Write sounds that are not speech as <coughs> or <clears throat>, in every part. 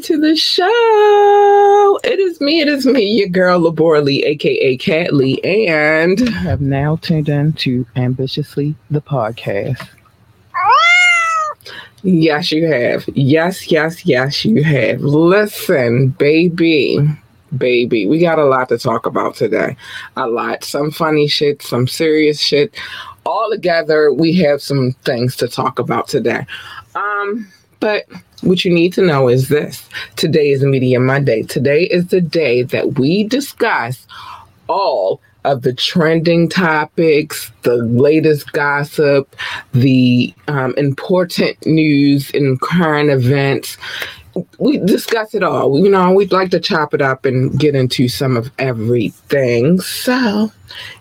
welcome, to the show. It is me, it is me, your girl Lebora Lee, aka Catley, and I have now turned into Ambitiously the podcast. Yes, you have. Yes, yes, yes, you have. Listen, baby, baby, we got a lot to talk about today. A lot. Some funny shit, some serious shit. All together, we have some things to talk about today. Um, but what you need to know is this today is Media Monday. Today is the day that we discuss all of the trending topics, the latest gossip, the um, important news and current events. We discuss it all. You know, we'd like to chop it up and get into some of everything. So,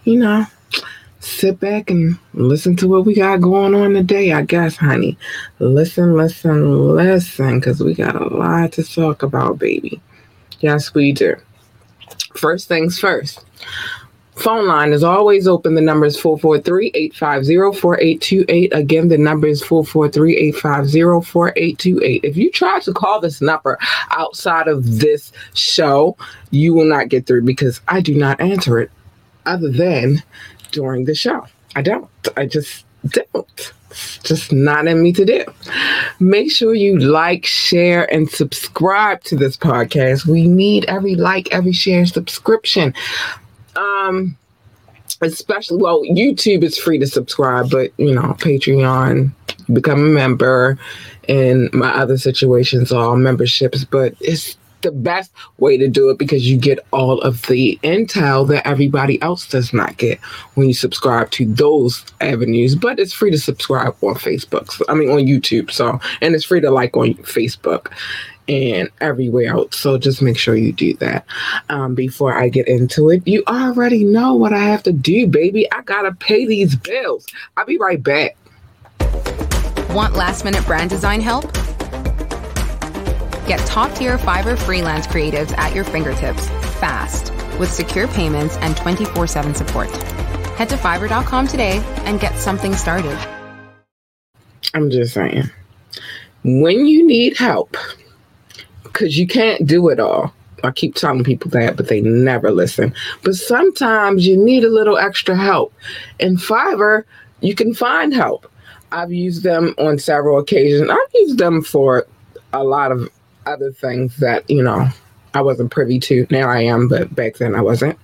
you know, sit back and listen to what we got going on today, I guess, honey. Listen, listen, listen, because we got a lot to talk about, baby. Yes, we do. First things first. Phone line is always open. The number is 443-850-4828. Again, the number is 443-850-4828. If you try to call this number outside of this show, you will not get through because I do not answer it other than during the show. I don't. I just don't. It's just not in me to do. Make sure you like, share, and subscribe to this podcast. We need every like, every share, subscription. Um, especially well, YouTube is free to subscribe, but you know, Patreon, become a member, and my other situations are all memberships. But it's the best way to do it because you get all of the intel that everybody else does not get when you subscribe to those avenues. But it's free to subscribe on Facebook. So, I mean, on YouTube. So, and it's free to like on Facebook and everywhere else. So just make sure you do that. Um, before I get into it, you already know what I have to do, baby. I gotta pay these bills. I'll be right back. Want last minute brand design help? Get top tier Fiverr freelance creatives at your fingertips fast with secure payments and 24 7 support. Head to fiverr.com today and get something started. I'm just saying, when you need help, because you can't do it all. I keep telling people that, but they never listen. But sometimes you need a little extra help. In Fiverr, you can find help. I've used them on several occasions. I've used them for a lot of other things that, you know, I wasn't privy to. Now I am, but back then I wasn't.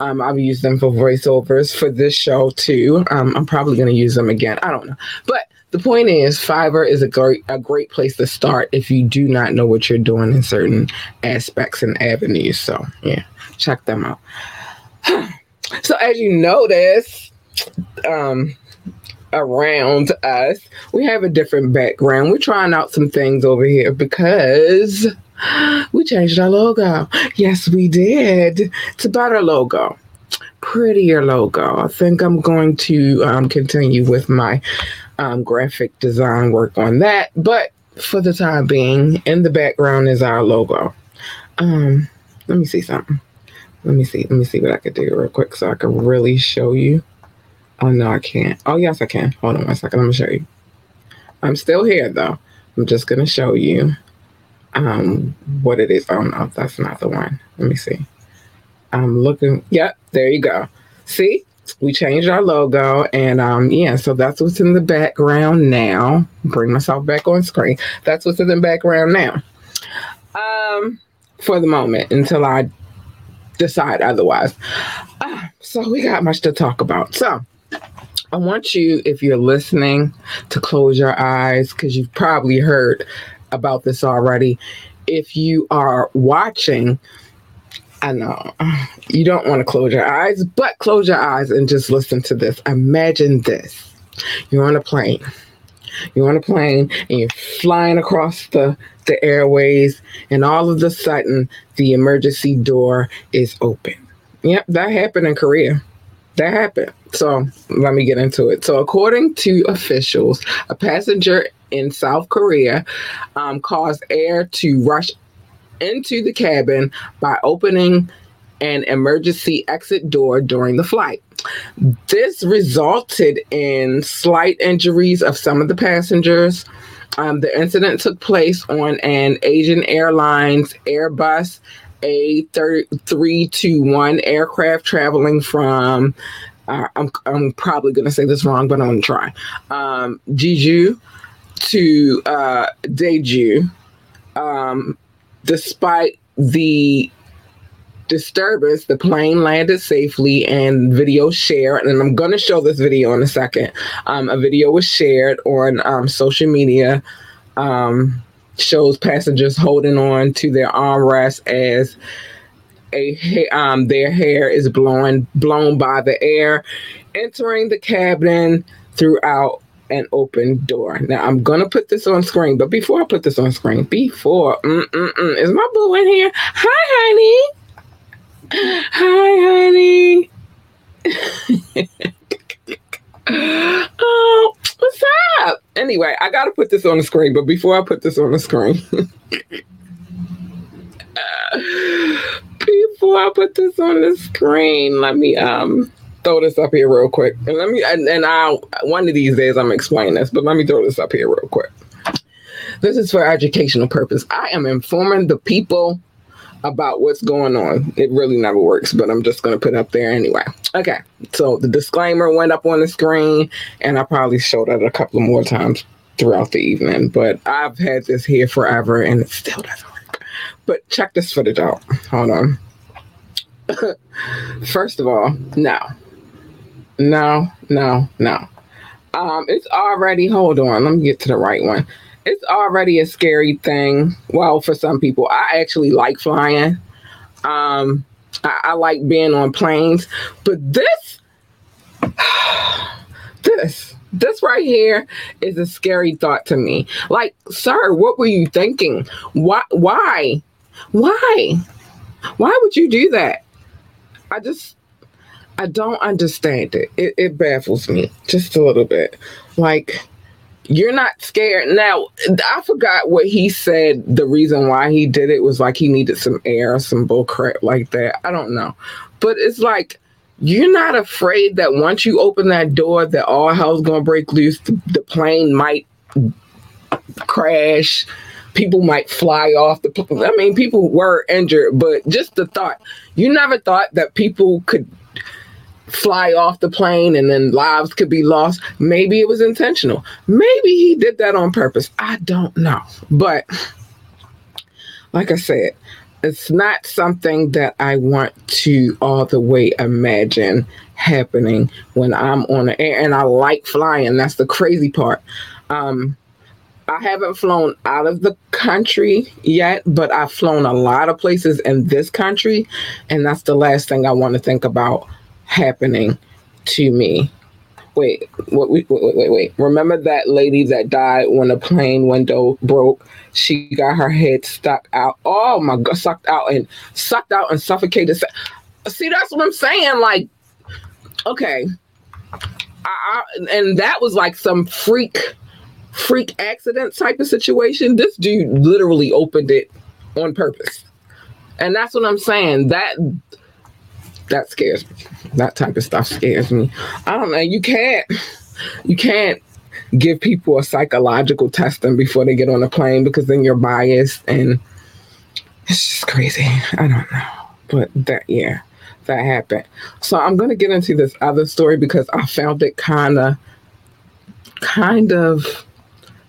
Um, I've used them for voiceovers for this show too. Um, I'm probably going to use them again. I don't know. But the point is, Fiverr is a great a great place to start if you do not know what you're doing in certain aspects and avenues. So yeah, check them out. <sighs> so as you notice, um, around us, we have a different background. We're trying out some things over here because we changed our logo. Yes, we did. It's a better logo, prettier logo. I think I'm going to um, continue with my um, graphic design work on that. But for the time being, in the background is our logo. Um, let me see something. Let me see. Let me see what I could do real quick so I can really show you. Oh no, I can't. Oh yes, I can. Hold on one second. Let me show you. I'm still here though. I'm just gonna show you um what it is. Oh no, that's not the one. Let me see. I'm looking. Yep, there you go. See, we changed our logo, and um yeah, so that's what's in the background now. Bring myself back on screen. That's what's in the background now. Um, for the moment until I decide otherwise. Uh, so we got much to talk about. So I want you, if you're listening, to close your eyes because you've probably heard about this already. If you are watching, I know you don't want to close your eyes, but close your eyes and just listen to this. Imagine this you're on a plane. You're on a plane and you're flying across the, the airways, and all of a sudden, the emergency door is open. Yep, that happened in Korea that happened. So let me get into it. So, according to officials, a passenger in South Korea um, caused air to rush into the cabin by opening an emergency exit door during the flight. This resulted in slight injuries of some of the passengers. Um, the incident took place on an Asiana Airlines Airbus A321 aircraft traveling from, uh, I'm, I'm probably going to say this wrong, but I'm going to try, um, Jeju to uh, Daeju. Um, despite the disturbance, the plane landed safely and video shared. And I'm going to show this video in a second. Um, a video was shared on um, social media. Um, shows passengers holding on to their armrests as a um, their hair is blown blown by the air, entering the cabin throughout an open door. Now I'm gonna put this on screen, but before I put this on screen, before mm-mm-mm, is my boo in here? Hi, honey. Hi, honey. <laughs> oh, what's up? Anyway, I gotta put this on the screen, but before I put this on the screen, <laughs> before I put this on the screen, let me um throw this up here real quick, and let me and, and I'll one of these days I'm explaining this, but let me throw this up here real quick. This is for educational purpose. I am informing the people about what's going on. It really never works, but I'm just going to put up there anyway. Okay, so the disclaimer went up on the screen, and I probably showed it a couple more times throughout the evening, but I've had this here forever and it still doesn't work. But check this footage out. Hold on. <coughs> First of all, no. No, no, no. Um, it's already, hold on, let me get to the right one it's already a scary thing. Well, for some people, I actually like flying. Um, I, I like being on planes, but this, <sighs> this, this right here is a scary thought to me. Like, sir, what were you thinking? Why? Why? Why? Why would you do that? I just, I don't understand it. It, it baffles me just a little bit. Like, you're not scared. Now, I forgot what he said. The reason why he did it was like he needed some air, some bull crap like that. I don't know. But it's like, you're not afraid that once you open that door, that all hell's going to break loose. The, the, plane might crash. People might fly off the. I mean, people were injured, but just the thought. You never thought that people could fly off the plane and then lives could be lost. Maybe it was intentional. Maybe he did that on purpose. I don't know. But like I said, it's not something that I want to all the way imagine happening when I'm on the air. And I like flying. That's the crazy part. Um, I haven't flown out of the country yet, but I've flown a lot of places in this country. And that's the last thing I want to think about happening to me. Wait, What we? wait, wait, wait. Remember that lady that died when a plane window broke? She got her head stuck out. Oh my god, sucked out and sucked out and suffocated. See, that's what I'm saying. Like, okay, I, I, and that was like some freak, freak accident type of situation. This dude literally opened it on purpose, and that's what I'm saying. That that scares me. That type of stuff scares me. I don't know. You can't. You can't give people a psychological testing before they get on a plane because then you're biased and it's just crazy. I don't know. But that yeah, that happened. So I'm gonna get into this other story because I found it kinda kind of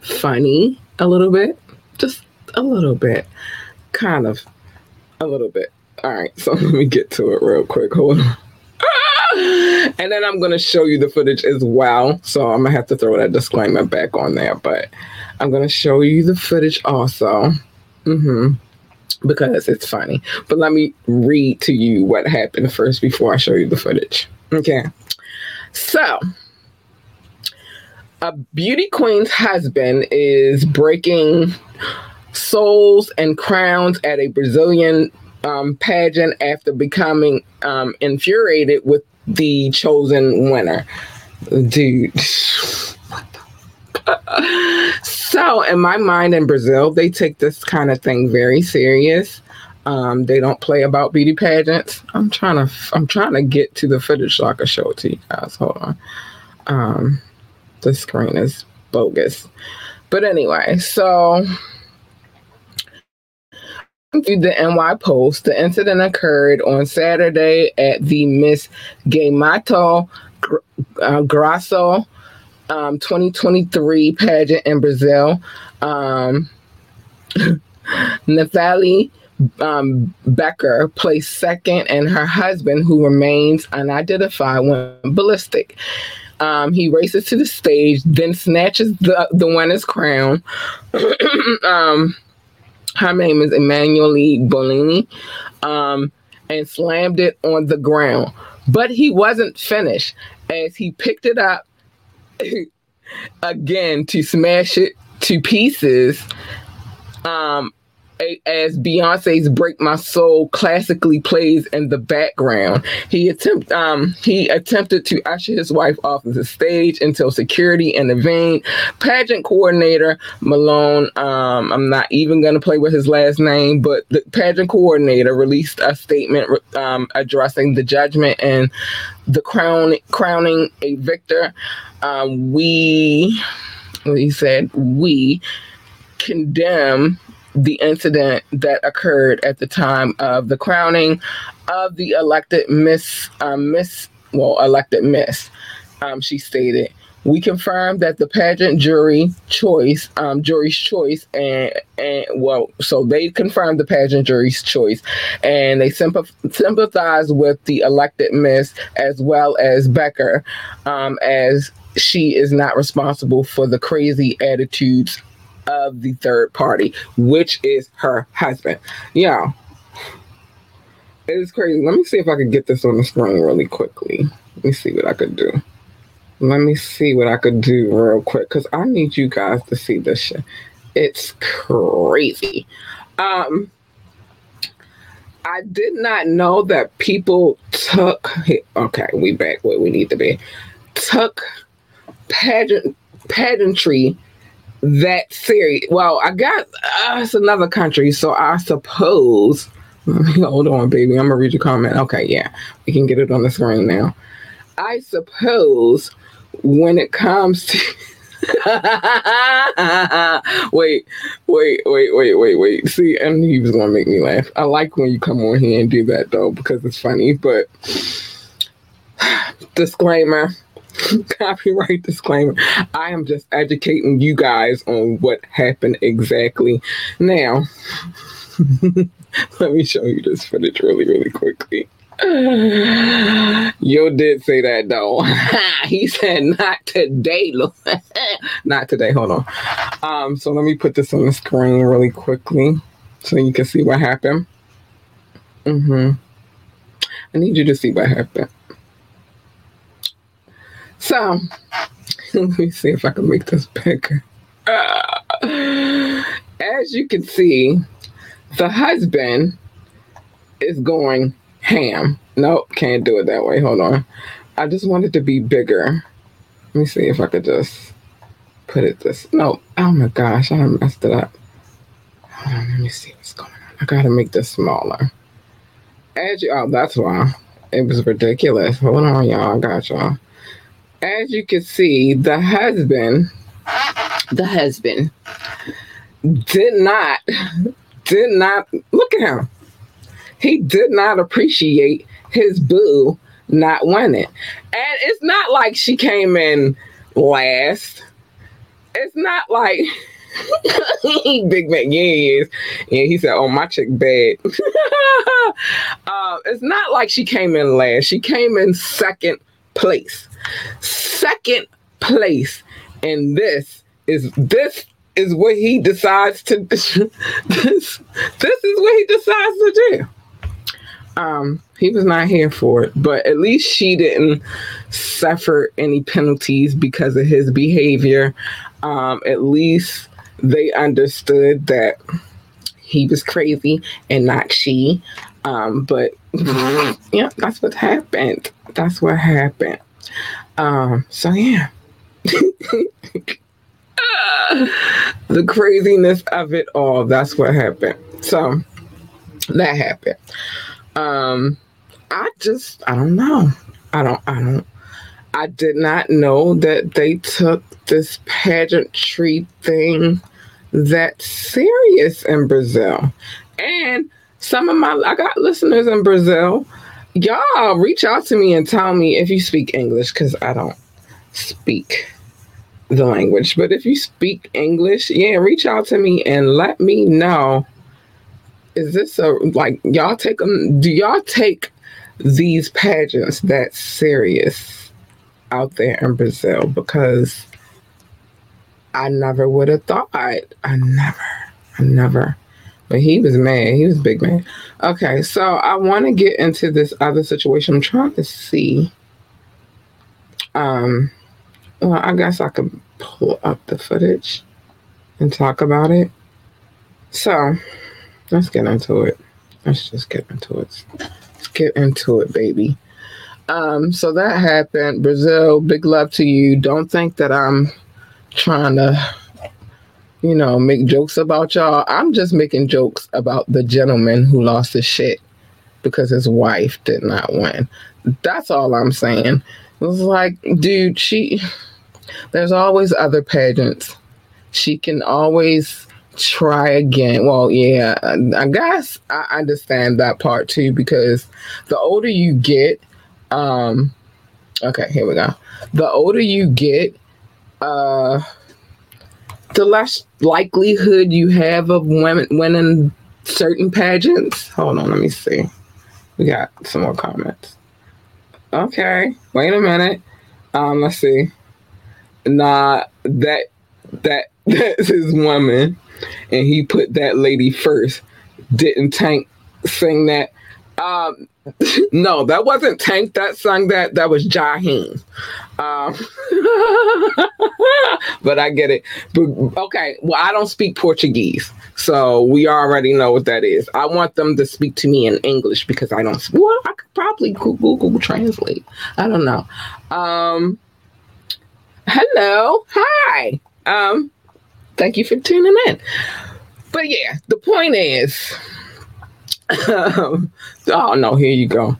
funny a little bit. Just a little bit. Kind of a little bit. All right, so <laughs> let me get to it real quick. Hold on. and then I'm going to show you the footage as well. So I'm going to have to throw that disclaimer back on there, but I'm going to show you the footage also. Mm-hmm. Because it's funny. But let me read to you what happened first before I show you the footage. Okay. So, a beauty queen's husband is breaking souls and crowns at a Brazilian um, pageant after becoming um, infuriated with the chosen winner. Dude. so, in my mind, in Brazil, they take this kind of thing very serious. Um, they don't play about beauty pageants. I'm trying to, I'm trying to get to the footage so I can show it to you guys. Hold on. Um, the screen is bogus. But anyway, so the NY Post. The incident occurred on Saturday at the Miss Gaymato uh, Grasso um, 2023 pageant in Brazil. Um, <laughs> Nathalie um, Becker placed second, and her husband, who remains unidentified, went ballistic. Um, he races to the stage, then snatches the, the winner's crown. <clears throat> um, her name is Emanuele Bolini, um, and slammed it on the ground. But he wasn't finished as he picked it up <laughs> again to smash it to pieces um, as Beyonce's "Break My Soul" classically plays in the background. He attempt um he attempted to usher his wife off the stage until security intervened. Pageant coordinator Malone, um, I'm not even gonna play with his last name, but the pageant coordinator released a statement um, addressing the judgment and the crown crowning a victor. Um, we, he said, we condemn the incident that occurred at the time of the crowning of the elected Miss um, Miss well elected Miss. Um, she stated, "We confirmed that the pageant jury choice, um, jury's choice, and and well, so they confirmed the pageant jury's choice, and they sympath- sympathize with the elected Miss as well as Becker, um, as." She is not responsible for the crazy attitudes of the third party, which is her husband. Yeah. It is crazy. Let me see if I can get this on the screen really quickly. Let me see what I could do. Let me see what I could do real quick because I need you guys to see this shit. It's crazy. Um, I did not know that people took. Okay, we back where we need to be. Took pageant pageantry that serious. Well, I got uh, it's another country, so I suppose. <laughs> Hold on, baby. I'm gonna read your comment. Okay, yeah, we can get it on the screen now. I suppose when it comes to <laughs> wait, wait, wait, wait, wait, wait. See, and he was gonna make me laugh. I like when you come on here and do that though because it's funny. But <sighs> disclaimer: <laughs> copyright disclaimer. I am just educating you guys on what happened exactly. Now, <laughs> let me show you this footage really, really quickly. <sighs> Yo did say that though. <laughs> he said not today. not today. Hold on. Um, so let me put this on the screen really quickly so you can see what happened. Mm-hmm. I need you to see what happened. So <laughs> let me see if I can make this bigger. Uh, as you can see, the husband is going ham. Nope, can't do it that way. Hold on. I just want it to be bigger. Let me see if I could just put it this. No, oh my gosh, I messed it up. Hold on, let me see what's going on. I gotta make this smaller. As you, oh, that's why it was ridiculous. Hold on, y'all. I got y'all as you can see, the husband, the husband did not, did not look at him. He did not appreciate his boo not winning. And it's not like she came in last. It's not like <laughs> Big Mac, yeah, he is. And he said, Oh, my chick bad. <laughs> uh, it's not like she came in last. She came in second place. Second place. And this is this is what he decides to <laughs> this this is what he decides to do. Um, he was not here for it, but at least she didn't suffer any penalties because of his behavior. Um, at least they understood that he was crazy and not she. Um, but <laughs> yeah, that's what happened. That's what happened. Um, so yeah. <laughs> the craziness of it all, that's what happened. So that happened. Um, I just I don't know. I don't I don't I did not know that they took this pageantry thing that serious in Brazil. And some of my I got listeners in Brazil. Y'all reach out to me and tell me if you speak English because I don't speak the language. But if you speak English, yeah, reach out to me and let me know. Is this a like y'all take them? Do y'all take these pageants that serious out there in Brazil? Because I never would have thought. I never, I never. But he was mad. He was big man. Okay, so I want to get into this other situation. I'm trying to see. Um, well, I guess I could pull up the footage and talk about it. So let's get into it. Let's just get into it. Let's get into it, baby. Um, so that happened. Brazil, big love to you. Don't think that I'm trying to, you know, make jokes about y'all. I'm just making jokes about the gentleman who lost his shit because his wife did not win. That's all I'm saying. It was like, dude, she there's always other pageants. She can always try again. Well, yeah, I guess I understand that part too because the older you get, um, okay, here we go. The older you get, uh, the less likelihood you have of women winning certain pageants. Hold on, let me see. We got some more comments. Okay, wait a minute. Um, let's see nah, that that <laughs> that's his woman, and he put that lady first. Didn't Tank sing that? Um, <laughs> no, that wasn't Tank that sung that. That was Jaheim. Um, <laughs> but I get it. But okay, well, I don't speak Portuguese, so we already know what that is. I want them to speak to me in English because I don't. Well, I could probably Google, Translate. I don't know. Um, hello, hi. Um, thank you for tuning in. But yeah, the point is, <coughs> oh no, here you go.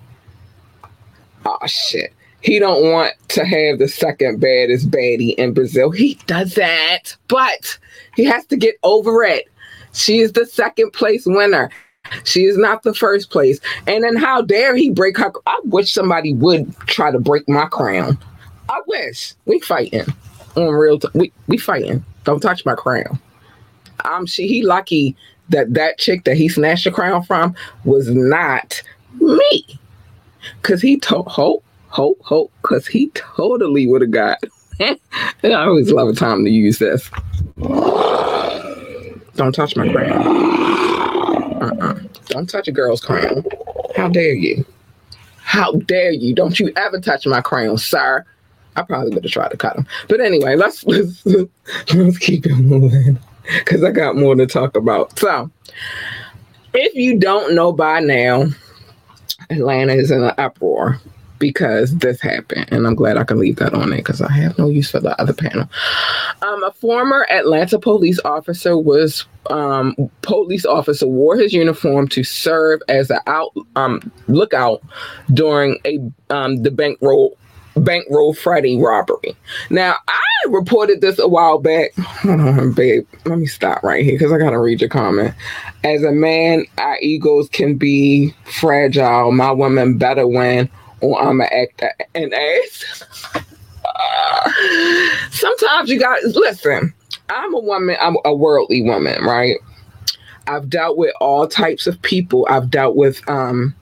Oh shit. He don't want to have the second baddest baddie in Brazil. He doesn't, but he has to get over it. She is the second place winner. She is not the first place. And then how dare he break her? I wish somebody would try to break my crown. I wish we fighting on real. T- we we fighting. Don't touch my crown. Um, she he lucky that that chick that he snatched the crown from was not me, cause he told hope hope hope, cause he totally would have got. <laughs> and I always love a time to use this. Don't touch my crown. Uh-uh. Don't touch a girl's crown. How dare you? How dare you? Don't you ever touch my crown, sir. I probably would have tried to cut him. But anyway, let's let's, <laughs> let's keep it moving because I got more to talk about. So, if you don't know by now, Atlanta is in an uproar because this happened, and I'm glad I can leave that on it because I have no use for the other panel. Um, a former Atlanta police officer was um, police officer wore his uniform to serve as an out um, lookout during a um, the bankroll bankroll Freddie robbery. Now, I reported this a while back. Hold on, babe. Let me stop right here because I got to read your comment. As a man, our egos can be fragile. My woman better win, or I'm an act an ass. Uh, sometimes you got listen. I'm a woman. I'm a worldly woman, right? I've dealt with all types of people. I've dealt with um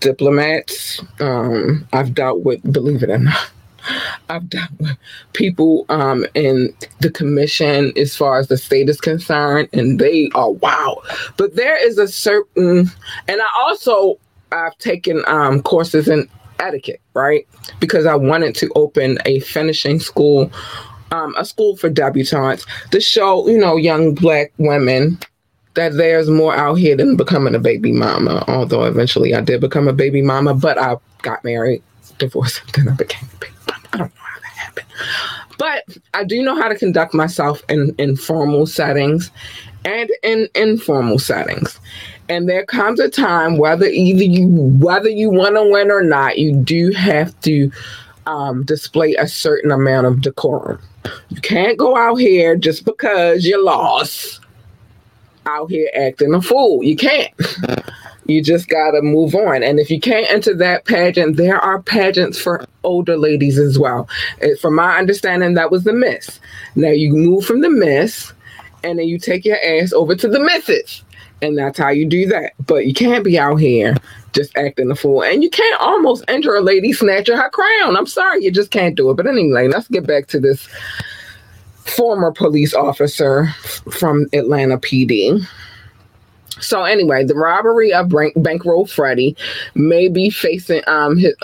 diplomats. Um, I've dealt with, believe it or not, <laughs> I've dealt with people um, in the commission as far as the state is concerned, and they are wow. But there is a certain, and I also I've taken um, courses in etiquette, right? Because I wanted to open a finishing school, um, a school for debutantes to show you know young black women that there's more out here than becoming a baby mama. Although eventually I did become a baby mama, but I got married, divorced, and <laughs> then I became a baby mama. I don't know how that happened. But I do know how to conduct myself in, in formal settings and in informal settings. And there comes a time whether either you whether you want to win or not, you do have to um, display a certain amount of decorum. You can't go out here just because you lost out here acting a fool. You can't. <laughs> You just got to move on. And if you can't enter that pageant, there are pageants for older ladies as well. And from my understanding, that was the Miss. Now you move from the Miss and then you take your ass over to the Misses. And that's how you do that. But you can't be out here just acting a fool. And you can't almost enter a lady snatching her crown. I'm sorry, you just can't do it. But anyway, let's get back to this former police officer from Atlanta PD. So anyway, the robbery of Bank- Bankroll Freddie may be facing um his,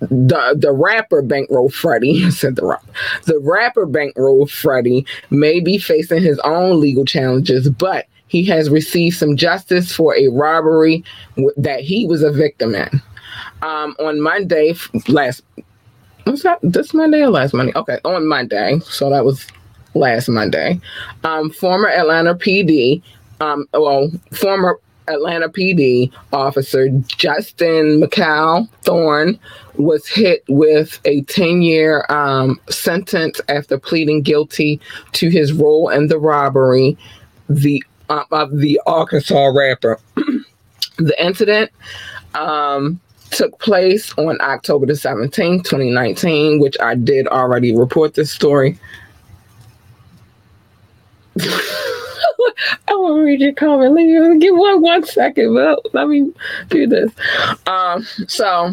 the the rapper Bankroll Freddie <laughs> I said the the rapper Bankroll Freddie may be facing his own legal challenges, but he has received some justice for a robbery w- that he was a victim in. Um, on Monday last was that this Monday or last Monday? Okay, on Monday. So that was last Monday. Um, former Atlanta PD, um, well, former Atlanta PD officer Justin McCall Thorne was hit with a 10 year um, sentence after pleading guilty to his role in the robbery the uh, of the Arkansas rapper. <clears throat> the incident um, took place on October the 17th, 2019, which I did already report this story. I want to read your comment. Let me give one one second, but let me do this. Um, so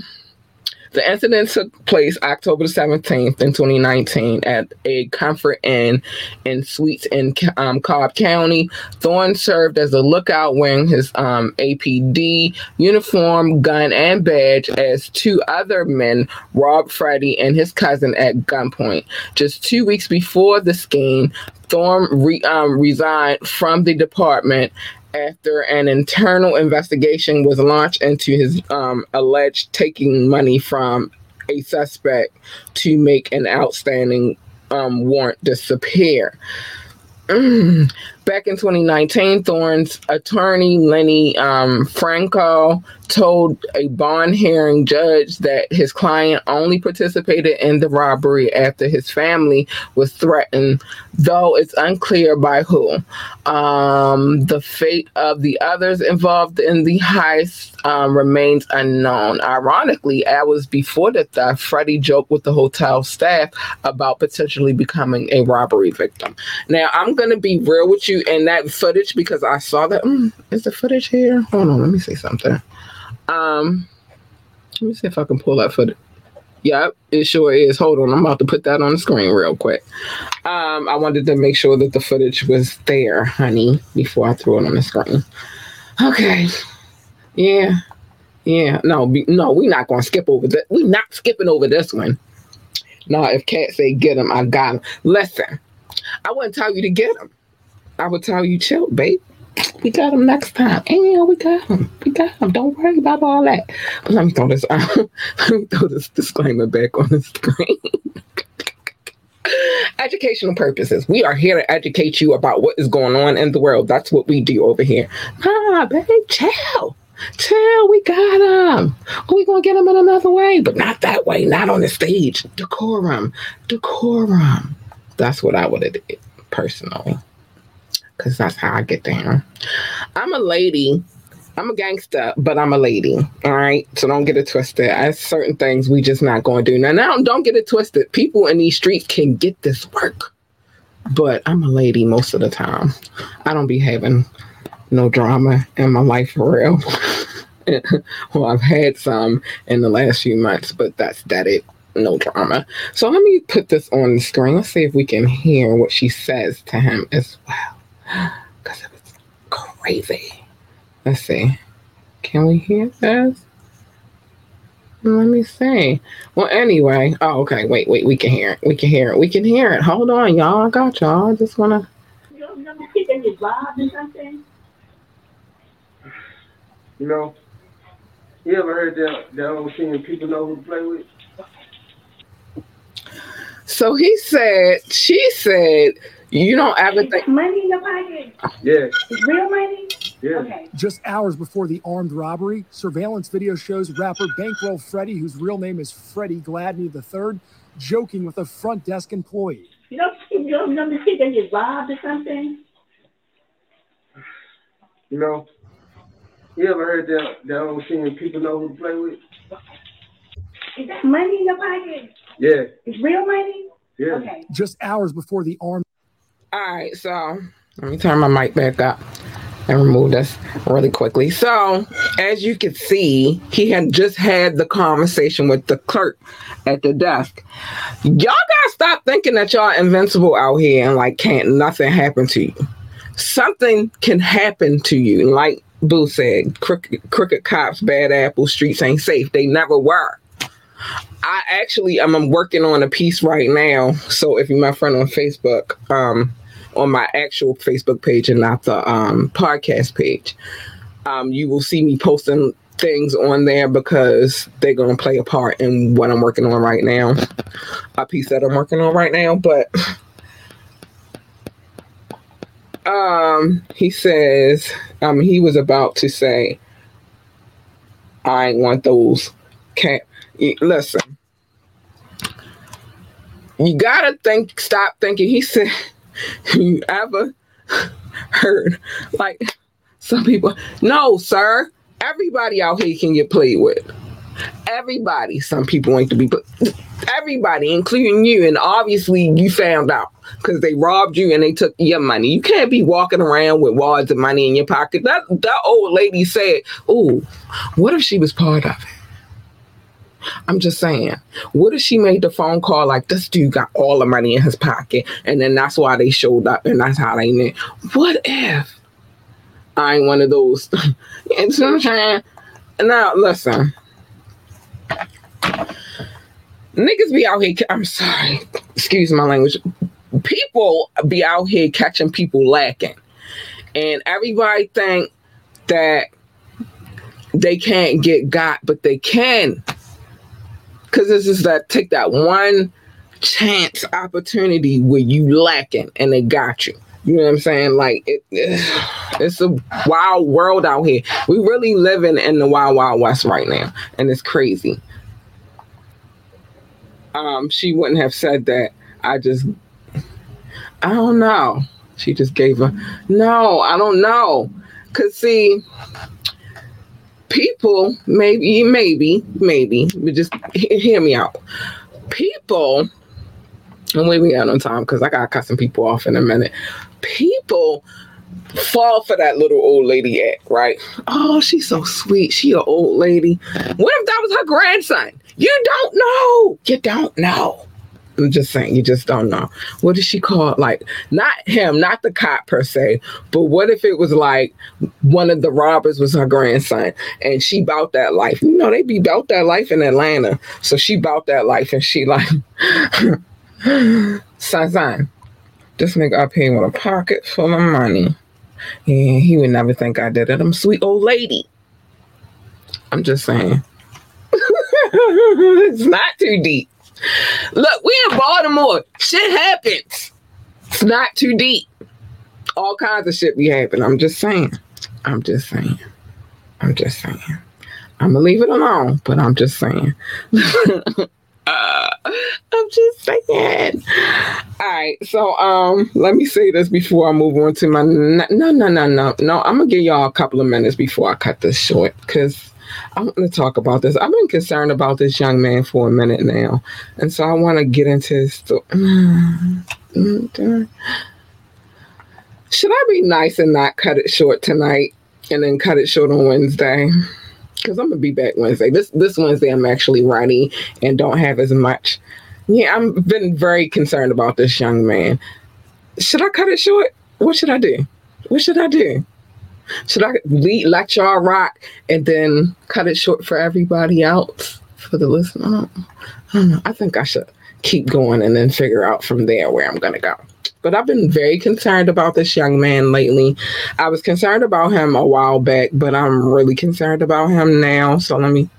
the incident took place October 17th in 2019 at a Comfort Inn in Suites in um, Cobb County. Thorne served as a lookout wearing his um, APD uniform, gun, and badge as two other men robbed Freddie and his cousin at gunpoint. Just two weeks before the scheme, Thorne re- um, resigned from the department after an internal investigation was launched into his um, alleged taking money from a suspect to make an outstanding um, warrant disappear. Mm. Back in 2019, Thorne's attorney, Lenny um, Franco, told a bond hearing judge that his client only participated in the robbery after his family was threatened, though it's unclear by who. Um, the fate of the others involved in the heist um, remains unknown. Ironically, hours before the theft, Freddie joked with the hotel staff about potentially becoming a robbery victim. Now, I'm going to be real with you in that footage because I saw that. Mm, is the footage here? Hold on, let me see something. Um, let me see if I can pull that footage. Yep, it sure is. Hold on, I'm about to put that on the screen real quick. Um, I wanted to make sure that the footage was there, honey, before I threw it on the screen. Okay. Yeah. Yeah. No, be, no, we're not gonna skip over that. We're not skipping over this one. No, if cats say get him, I got him. Listen, I wouldn't tell you to get him. I would tell you chill, babe. We got him next time. Yeah, we got him. We got him. Don't worry about all that. But let me throw this out. <laughs> let me throw this disclaimer back on the screen. <laughs> Educational purposes. We are here to educate you about what is going on in the world. That's what we do over here. Nah, babe, chill. Chill, we got him. we gonna get him in another way, but not that way, not on the stage. Decorum. Decorum. That's what I would have did personally because that's how I get down. I'm a lady. I'm a gangster, but I'm a lady. All right. So don't get it twisted. There's certain things we just not to do. Now, now, don't get it twisted. People in these streets can get this work, but I'm a lady most of the time. I don't be having no drama in my life for real. <laughs> well, I've had some in the last few months, but that's that it. No drama. So let me put this on the screen. Let's see if we can hear what she says to him as well because it was crazy. Let's see. Can we hear this? Let me see. Well, anyway. Oh, okay. Wait, wait. We can hear it. We can hear it. We can hear it. Hold on, y'all. I got y'all. I just want to. You know, you ever heard that that old saying, people know who to play with? So he said, she said, you don't ever think. money in your pocket. Yeah, It's real money. Yeah. Okay. Just hours before the armed robbery, surveillance video shows rapper Bankroll Freddie, whose real name is Freddie Gladney III, joking with a front desk employee. You don't you don't never think they get robbed or something? You know, you ever heard that that old saying, people know who to play with? Is that money in your pocket? Yeah, It's real money? yeah. Okay. Just hours before the armed All right, so let me turn my mic back up and remove this really quickly. So, as you can see, he had just had the conversation with the clerk at the desk. Y'all gotta stop thinking that y'all invincible out here and like can't nothing happen to you. Something can happen to you, like Boo said. Crooked, crooked cops, bad apple, streets ain't safe. They never were. I actually am I'm working on a piece right now. So if you're my friend on Facebook, um, on my actual Facebook page and not the um, podcast page, um, you will see me posting things on there because they're going to play a part in what I'm working on right now. A piece that I'm working on right now, but um, he says um, he was about to say, "I want those cat." Listen, you gotta think. Stop thinking. He said, <laughs> "You ever heard like some people?" No, sir. Everybody out here can get played with. Everybody. Some people ain't to be. But everybody, including you, and obviously you found out because they robbed you and they took your money. You can't be walking around with wads of money in your pocket. That that old lady said, "Oh, what if she was part of it?" I'm just saying, what if she made the phone call like this dude got all the money in his pocket, and then that's why they showed up, and that's how they knew. What if I ain't one of those? <laughs> know what I'm saying? Now listen, niggas be out here. I'm sorry, excuse my language. People be out here catching people lacking, and everybody think that they can't get got, but they can because this is that take that one chance opportunity where you lacking and they got you. You know what I'm saying? Like it, <sighs> it's a wild world out here. We really living in the wild, wild west right now, and it's crazy. Um, she wouldn't have said that. I just, I don't know. She just gave a no. I don't know. Cause see, people maybe maybe maybe but just he- hear me out. People and we out on time because i gotta cut some people off in a minute. People fall for that little old lady act right? Oh she's so sweet. She an old lady. What if that was her grandson? You don't know. You don't know I'm just saying, you just don't know. What does she call it? Like, not him, not the cop per se, but what if it was like one of the robbers was her grandson and she bought that life? You know, they be bought that life in Atlanta. So she bought that life and she like, <laughs> son, this nigga up here with a pocket full of money. And he would never think I did it. I'm sweet old lady. I'm just saying. <laughs> it's not too deep. Look, we in Baltimore. Shit happens. It's not too deep. All kinds of shit be happening. I'm just saying. I'm just saying. I'm just saying. I'm gonna leave it alone, but I'm just saying. <laughs> Uh, I'm just saying. All right, so um, let me say this before I move on to my no, no, no, no, no. I'm gonna give y'all a couple of minutes before I cut this short because I want to talk about this. I've been concerned about this young man for a minute now, and so I want to get into his story. <sighs> Should I be nice and not cut it short tonight, and then cut it short on Wednesday? Because I'm gonna be back Wednesday. This this Wednesday I'm actually ready and don't have as much. Yeah, I've been very concerned about this young man. Should I cut it short? What should I do? What should I do? Should I lead, let y'all rock and then cut it short for everybody else for the listener? I I don't know. I think I should keep going and then figure out from there where I'm gonna go. But I've been very concerned about this young man lately. I was concerned about him a while back, but I'm really concerned about him now. So let me.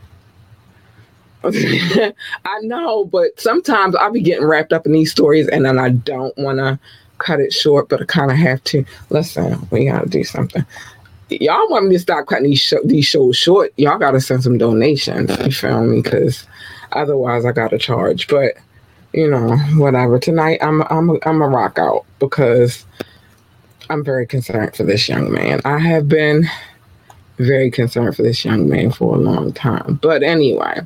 <laughs> I know, but sometimes I'll be getting wrapped up in these stories and then I don't want to cut it short, but I kind of have to. Listen, we got to do something. Y'all want me to stop cutting these these shows short, y'all gotta send some donations. You feel me? Because otherwise, I gotta charge. But you know, whatever. Tonight, I'm I'm I'm a rock out because I'm very concerned for this young man. I have been very concerned for this young man for a long time. But anyway,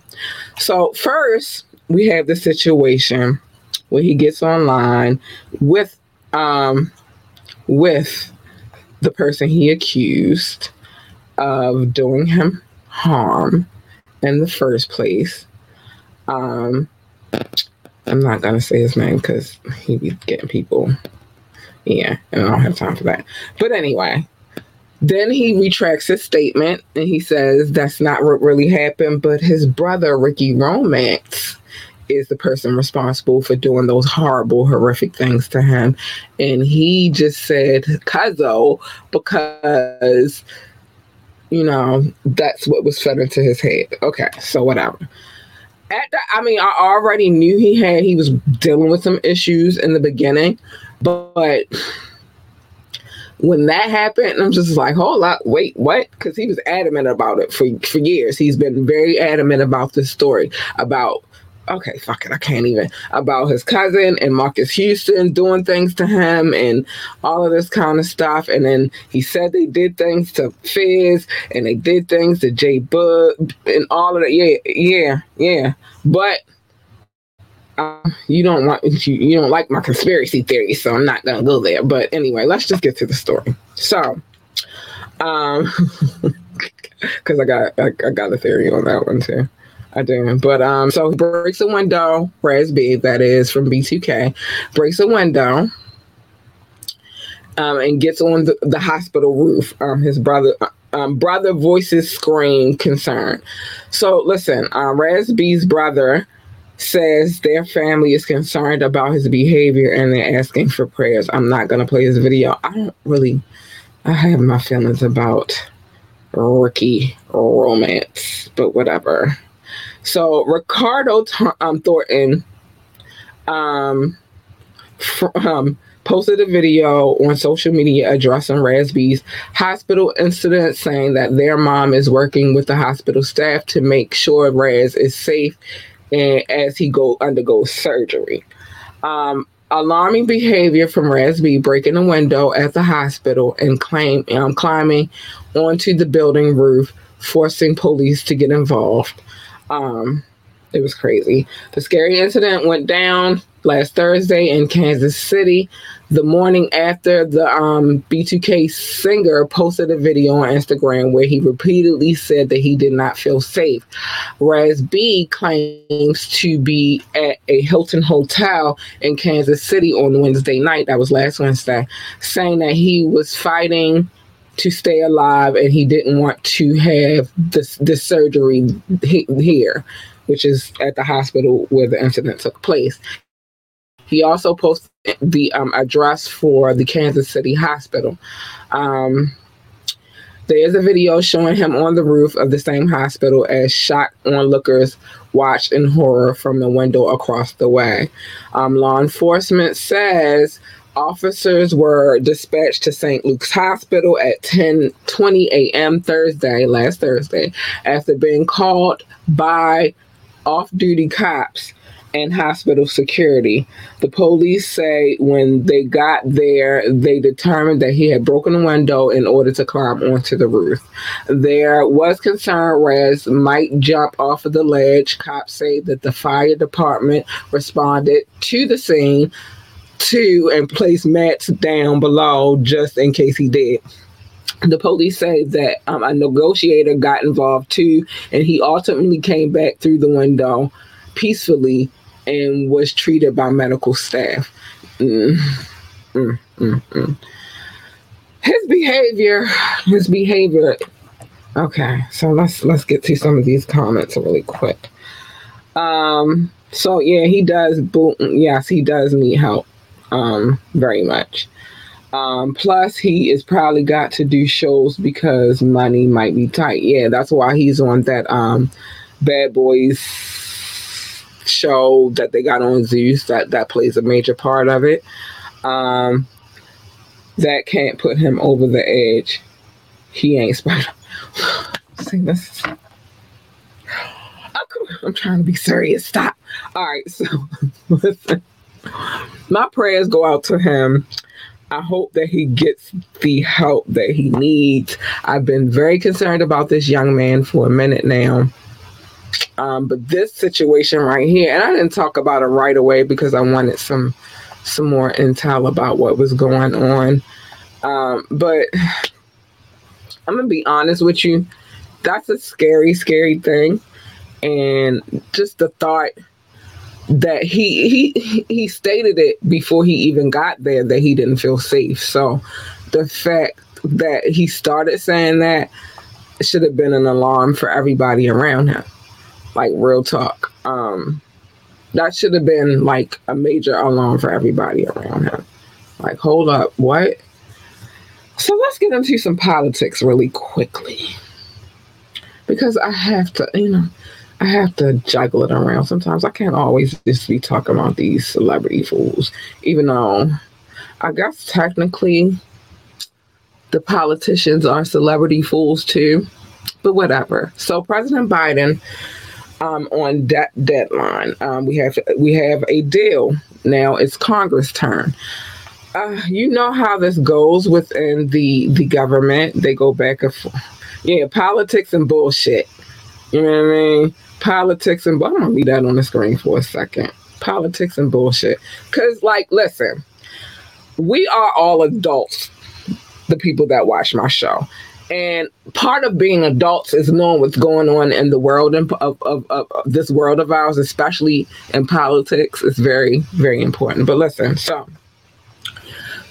so first we have the situation where he gets online with um with the person he accused of doing him harm in the first place. Um, I'm not gonna say his name because he be getting people. Yeah, and I don't have time for that. But anyway, then he retracts his statement and he says that's not what really happened, but his brother Ricky Romance is the person responsible for doing those horrible, horrific things to him. And he just said Cuzzo because, you know, that's what was fed into his head. Okay, so whatever. At the, I mean, I already knew he had, he was dealing with some issues in the beginning, but when that happened, I'm just like, hold up, wait, what? Because he was adamant about it for, for years. He's been very adamant about this story about okay, fuck it, I can't even about his cousin and Marcus Houston doing things to him and all of this kind of stuff. And then he said they did things to Fizz and they did things to J-Boog and all of that. Yeah, yeah, yeah. But uh, you don't want you, you don't like my conspiracy theory, so I'm not gonna go there. But anyway, let's just get to the story. So, um, <laughs> because I got I, I got a theory on that one too. I do. But um, so he breaks a window, Raz that is from B2K, breaks a window um, and gets on the, the hospital roof. Um, his brother um, brother voices scream concern. So listen, uh, Raz brother says their family is concerned about his behavior and they're asking for prayers. I'm not gonna play his video. I don't really I have my feelings about Ricky romance, but whatever. So Ricardo um, Thornton um, um, posted a video on social media addressing Raz B's hospital incident, saying that their mom is working with the hospital staff to make sure Raz is safe and as he go undergoes surgery. Um, alarming behavior from Raz B breaking a window at the hospital and claim um, climbing onto the building roof, forcing police to get involved. Um, it was crazy. The scary incident went down last Thursday in Kansas City. The morning after, the um, B2K singer posted a video on Instagram where he repeatedly said that he did not feel safe. Raz B claims to be at a Hilton Hotel in Kansas City on Wednesday night. That was last Wednesday, saying that he was fighting to stay alive and he didn't want to have this this surgery here which is at the hospital where the incident took place he also posted the um, address for the kansas city hospital um, there is a video showing him on the roof of the same hospital as shocked onlookers watched in horror from the window across the way. Um, law enforcement says Officers were dispatched to St. Luke's Hospital at 10:20 a.m. Thursday, last Thursday, after being called by off-duty cops and hospital security. The police say when they got there, they determined that he had broken a window in order to climb onto the roof. There was concern Raz might jump off of the ledge. Cops say that the fire department responded to the scene to and place mats down below just in case he did. The police say that um, a negotiator got involved too, and he ultimately came back through the window peacefully and was treated by medical staff. Mm, mm, mm, mm. his behavior, his behavior. Okay, so let's let's get to some of these comments really quick. Um, so yeah, he does. Boom. Yes, he does need help um, very much. Um, plus, he is probably got to do shows because money might be tight. Yeah, that's why he's on that um, Bad Boys show that they got on Zeus. That that plays a major part of it. Um, that can't put him over the edge. he ain't Spider. <sighs> See this. <sighs> I'm trying to be serious. Stop. All right, so <laughs> listen. My prayers go out to him. I hope that he gets the help that he needs. I've been very concerned about this young man for a minute now. Um, but this situation right here, and I didn't talk about it right away because I wanted some some more intel about what was going on. Um, but I'm gonna be honest with you, that's a scary, scary thing. And just the thought that he he he stated it before he even got there that he didn't feel safe. So the fact that he started saying that should have been an alarm for everybody around him. Like real talk. Um that should have been like a major alarm for everybody around him. Like, hold up, what? So let's get into some politics really quickly. Because I have to, you know, I have to juggle it around. Sometimes I can't always just be talking about these celebrity fools, even though I guess technically the politicians are celebrity fools too, but whatever. So President Biden um, on that deadline, um, we have we have a deal now. It's Congress' turn. Uh, you know how this goes within the the government. They go back and forth. Yeah, politics and bullshit. You know what I mean? Politics and I'm gonna leave that on the screen for a second. Politics and bullshit. Cause like, listen, we are all adults. The people that watch my show, and part of being adults is knowing what's going on in the world of, of, of, of this world of ours, especially in politics, is very, very important. But listen, so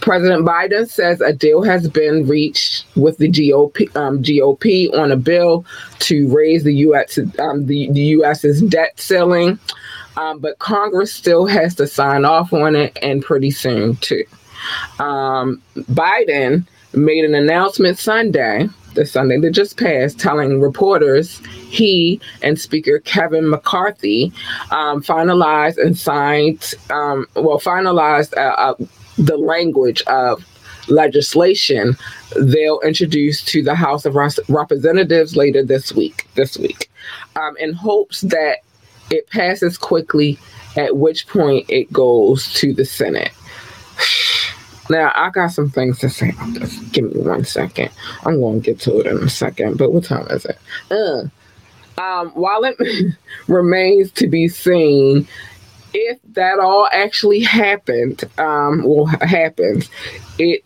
President Biden says a deal has been reached with the GOP, um, GOP on a bill to raise the U.S. Um, the, the U.S.'s debt ceiling, um, but Congress still has to sign off on it, and pretty soon too. Um, Biden made an announcement Sunday, the Sunday that just passed, telling reporters he and Speaker Kevin McCarthy um, finalized and signed, um, well, finalized uh, uh, the language of legislation they'll introduce to the House of Representatives later this week. This week, um, in hopes that it passes quickly, at which point it goes to the Senate. <sighs> Now, I got some things to say about this. Give me one second. I'm going to get to it in a second. But what time is it? Uh, um, while it <laughs> remains to be seen if that all actually happened, um, well, happens, it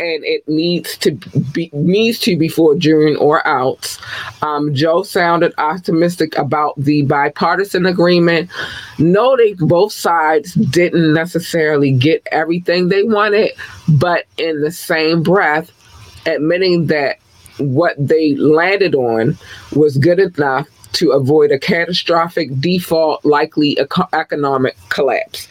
and it needs to be needs to before June or out. Um, Joe sounded optimistic about the bipartisan agreement. noting both sides didn't necessarily get everything they wanted, but in the same breath, admitting that what they landed on was good enough to avoid a catastrophic default, likely eco- economic collapse.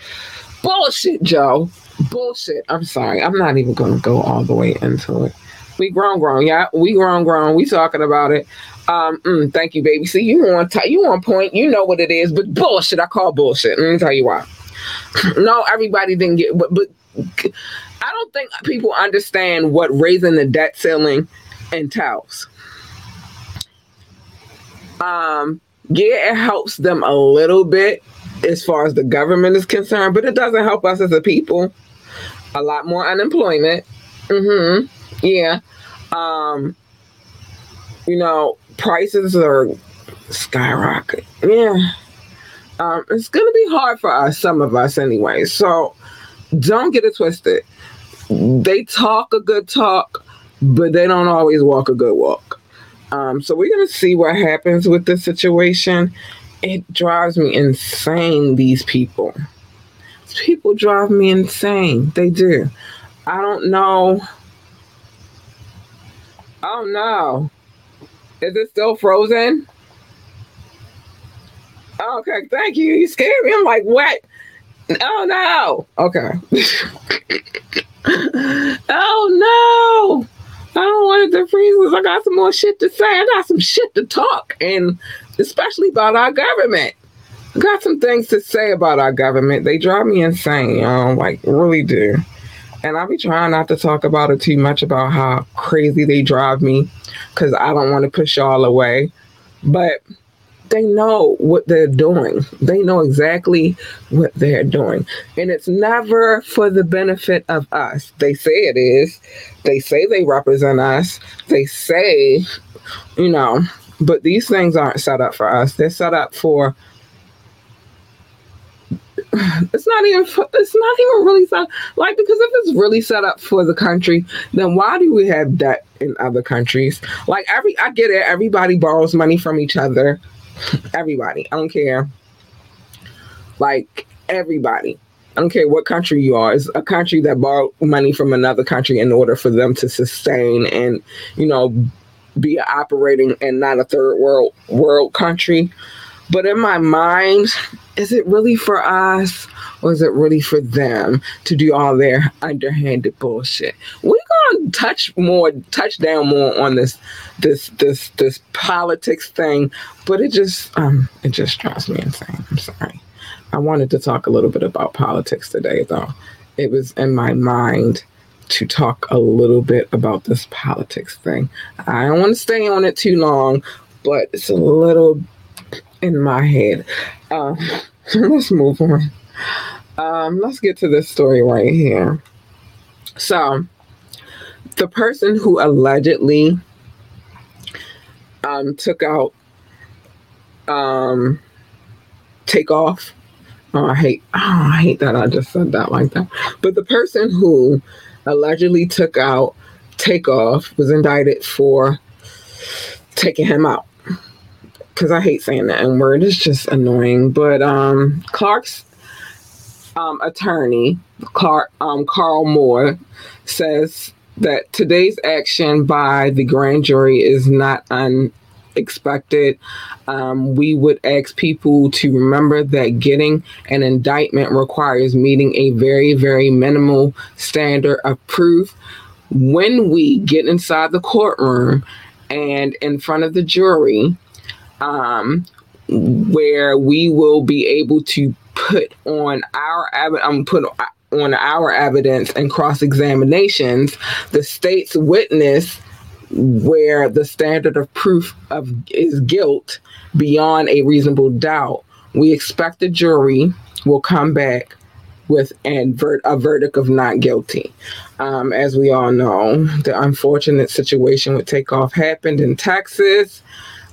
Bullshit, Joe. Bullshit. I'm sorry. I'm not even going to go all the way into it. We grown, grown. Yeah, we grown, grown. We talking about it. Um, mm, thank you, baby. See, you want t- you on point. You know what it is, but bullshit. I call bullshit. Let me tell you why. <clears throat> no, everybody didn't get, but, but I don't think people understand what raising the debt ceiling entails. Um, yeah, it helps them a little bit as far as the government is concerned, but it doesn't help us as a people. A lot more unemployment. Mm-hmm. Yeah. Um, you know, prices are skyrocket. Yeah. Um, it's gonna be hard for us, some of us anyway. So don't get it twisted. They talk a good talk, but they don't always walk a good walk. Um, so we're gonna see what happens with this situation. It drives me insane. These people, these people drive me insane. They do. I don't know. I don't know. Is it still frozen? Okay, thank you. You scared me. I'm like, what? Oh no. Okay. <laughs> oh no. I don't want it to freeze I got some more shit to say. I got some shit to talk, and especially about our government. I got some things to say about our government. They drive me insane, y'all. Like, really do. and I'll be trying not to talk about it too much about how crazy they drive me because I don't want to push y'all away. But they know what they're doing. They know exactly what they're doing. And it's never for the benefit of us. They say it is. They say they represent us. They say, you know, but these things aren't set up for us. They're set up for it's not even it's not even really set like because if it's really set up for the country then why do we have debt in other countries like every i get it everybody borrows money from each other everybody. I don't care. Like everybody. I don't care what country you are. It's a country that borrowed money from another country in order for them to sustain and you know be operating and not a third world world country. But in my mind, is it really for us or is it really for them to do all their underhanded bullshit? We're gonna touch more, touch down more on this, this, this, this politics thing, but it just, um, it just drives me insane. I'm sorry. I wanted to talk a little bit about politics today, though. It was in my mind to talk a little bit about this politics thing. I don't want to stay on it too long, but it's a little in my head. Um, <laughs> let's move on. Um, let's get to this story right here. So, the person who allegedly um, took out um, Takeoff. Oh, I hate. Oh, I hate that I just said that like that. But the person who allegedly took out Takeoff was indicted for taking him out because I hate saying that N word. It's just annoying. But um, Clark's um, attorney, Clark um, Carl Moore, says that today's action by the grand jury is not unexpected. Um, we would ask people to remember that getting an indictment requires meeting a very, very minimal standard of proof. When we get inside the courtroom and in front of the jury, um, where we will be able to put on our um, put on our evidence and cross examinations the state's witness where the standard of proof of is guilt beyond a reasonable doubt we expect the jury will come back with an a verdict of not guilty. Um, as we all know, the unfortunate situation with Takeoff happened in Texas.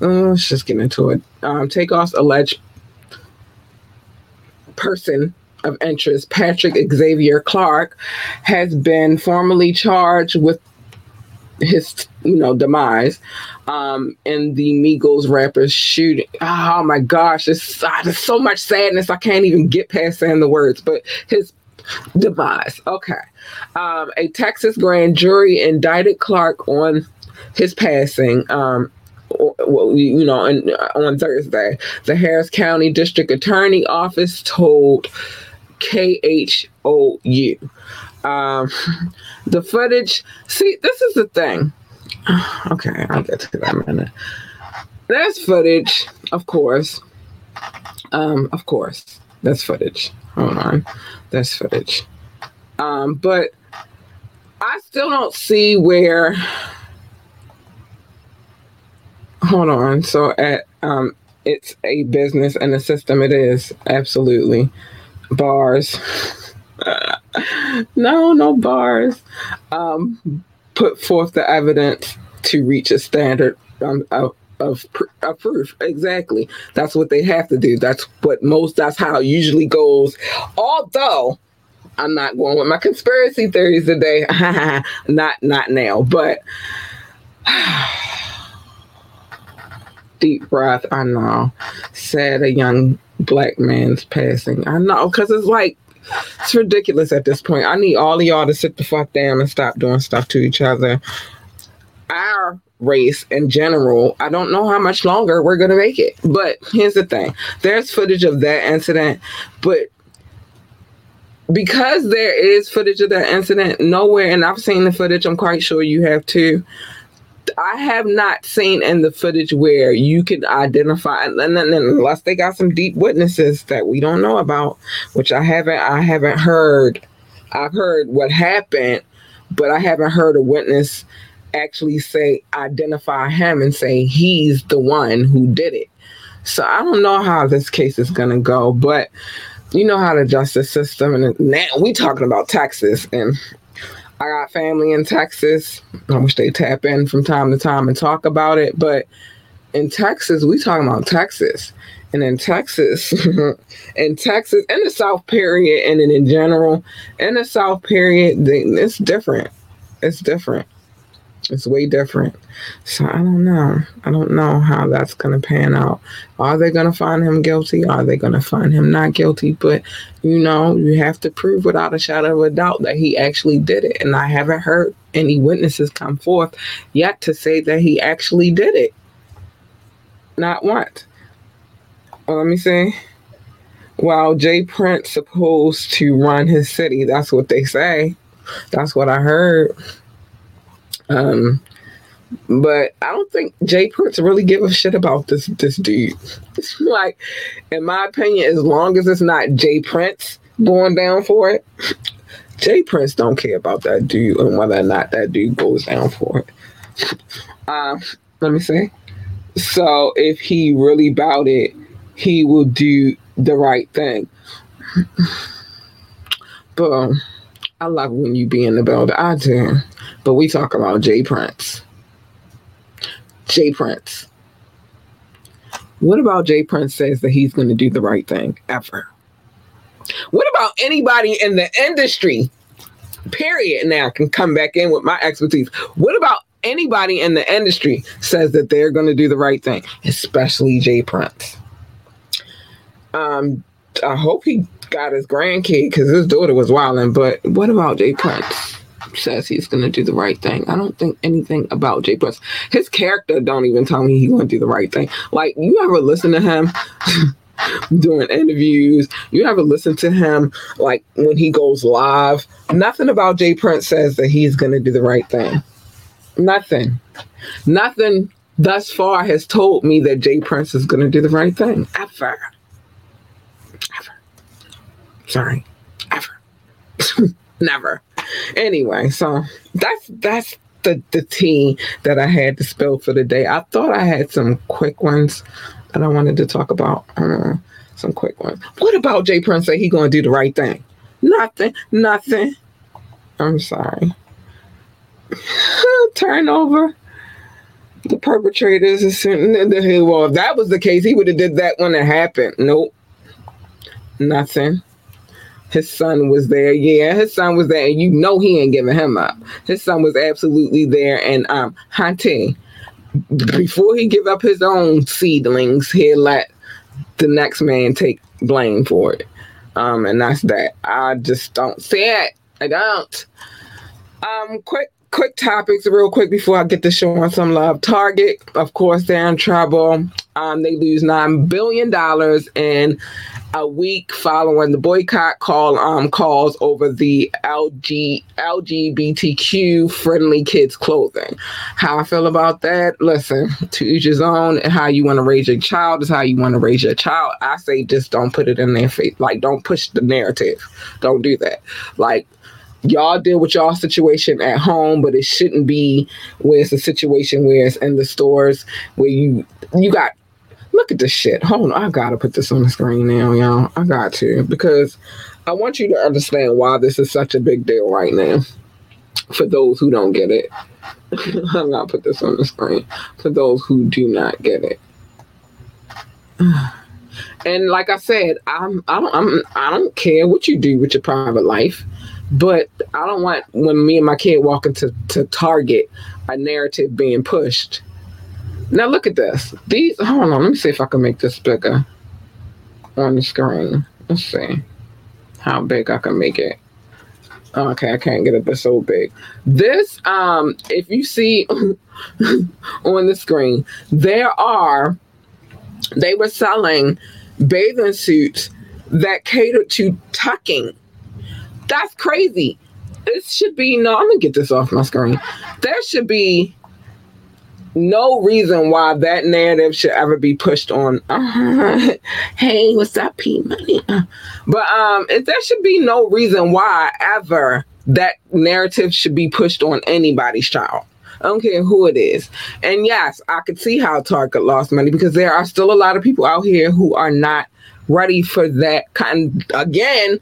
Uh, let's just get into it. Um, Takeoff's alleged person of interest, Patrick Xavier Clark, has been formally charged with his, you know, demise um, in the Migos rappers shooting. Oh my gosh, there's, ah, there's so much sadness. I can't even get past saying the words, but his demise. Okay. Um, a Texas grand jury indicted Clark on his passing um, you know, on Thursday, the Harris County District Attorney Office told KHOU. Um, <laughs> the footage, see, this is the thing. <sighs> Okay, I'll get to that in a minute. There's footage, of course. Um, of course, that's footage. Hold on, that's footage. Um, but I still don't see where Hold on. So at um it's a business and a system it is. Absolutely. Bars. <laughs> no, no bars. Um put forth the evidence to reach a standard um, of of, of proof. Exactly. That's what they have to do. That's what most that's how it usually goes. Although I'm not going with my conspiracy theories today. <laughs> not not now, but <sighs> deep breath. I know. Sad a young black man's passing. I know, because it's like, it's ridiculous at this point. I need all of y'all to sit the fuck down and stop doing stuff to each other. Our race in general, I don't know how much longer we're going to make it. But here's the thing there's footage of that incident, but because there is footage of that incident, nowhere, and I've seen the footage, I'm quite sure you have too. I have not seen in the footage where you can identify, unless they got some deep witnesses that we don't know about, which I haven't, I haven't heard I've heard what happened, but I haven't heard a witness actually say identify him and say he's the one who did it. So I don't know how this case is gonna go, but you know how the justice system and now we talking about Texas and I got family in Texas. I wish they tap in from time to time and talk about it. But in Texas, we talking about Texas. And in Texas, <laughs> in Texas, in the South period, and then in general, in the South period, it's different. It's different. It's way different. So I don't know. I don't know how that's going to pan out. Are they going to find him guilty? Are they going to find him not guilty? But, you know, you have to prove without a shadow of a doubt that he actually did it. And I haven't heard any witnesses come forth yet to say that he actually did it. Not once. Well, let me see. While J. Prince supposed to run his city, that's what they say. That's what I heard. Um, but I don't think J. Prince really give a shit about this this dude. like, in my opinion, as long as it's not J. Prince going down for it, J. Prince don't care about that dude and whether or not that dude goes down for it. Um, let me see. So if he really about it, he will do the right thing. But I love when you be in the building. I do. But we talk about J. Prince. J. Prince. What about J. Prince says that he's going to do the right thing ever? What about anybody in the industry, period, now can come back in with my expertise? What about anybody in the industry says that they're going to do the right thing, especially J. Prince? Um, I hope he got his grandkid because his daughter was wilding. But what about J. Prince? Says he's going to do the right thing. I don't think anything about J. Prince. His character don't even tell me he's going to do the right thing. Like, you ever listen to him <laughs> during interviews? You ever listen to him, like, when he goes live? Nothing about J. Prince says that he's going to do the right thing. Nothing. Nothing thus far has told me that J. Prince is going to do the right thing. Ever. Ever. Sorry. Ever. <laughs> Never. Anyway, so that's that's the the tea that I had to spill for the day. I thought I had some quick ones that I wanted to talk about. Uh, some quick ones. What about J. Prince say he gonna do the right thing? Nothing. Nothing. I'm sorry. <sighs> Turnover. the perpetrators is sitting in the. Well, if that was the case, he would have did that when it happened. Nope. Nothing. His son was there. Yeah, his son was there, and you know he ain't giving him up. His son was absolutely there, and um, hunting before he give up his own seedlings, he'll let the next man take blame for it. Um, and that's that. I just don't see it. I don't. Um, quick quick topics real quick before I get to showing some love. Target, of course, they're in trouble. Um, they lose nine billion dollars in a week following the boycott call um calls over the LG LGBTQ friendly kids clothing. How I feel about that? Listen, to each his own. And how you want to raise your child is how you want to raise your child. I say just don't put it in their face. Like don't push the narrative. Don't do that. Like y'all deal with y'all situation at home, but it shouldn't be where it's a situation where it's in the stores where you you got look at this shit. Hold on, I gotta put this on the screen now, y'all. I got to because I want you to understand why this is such a big deal right now. For those who don't get it, <laughs> I'm gonna put this on the screen. For those who do not get it. <sighs> And like I said, I'm I don't I'm I don't care what you do with your private life. But I don't want when me and my kid walk into to Target a narrative being pushed. Now look at this. These hold on, let me see if I can make this bigger on the screen. Let's see how big I can make it. Okay, I can't get it this so big. This, um, if you see <laughs> on the screen, there are they were selling bathing suits that cater to tucking that's crazy. It should be no. I'm gonna get this off my screen. There should be no reason why that narrative should ever be pushed on. Uh, <laughs> hey, what's up, P Money? Uh, but um, it, there should be no reason why ever that narrative should be pushed on anybody's child. I don't care who it is. And yes, I could see how Target lost money because there are still a lot of people out here who are not ready for that kind. Again,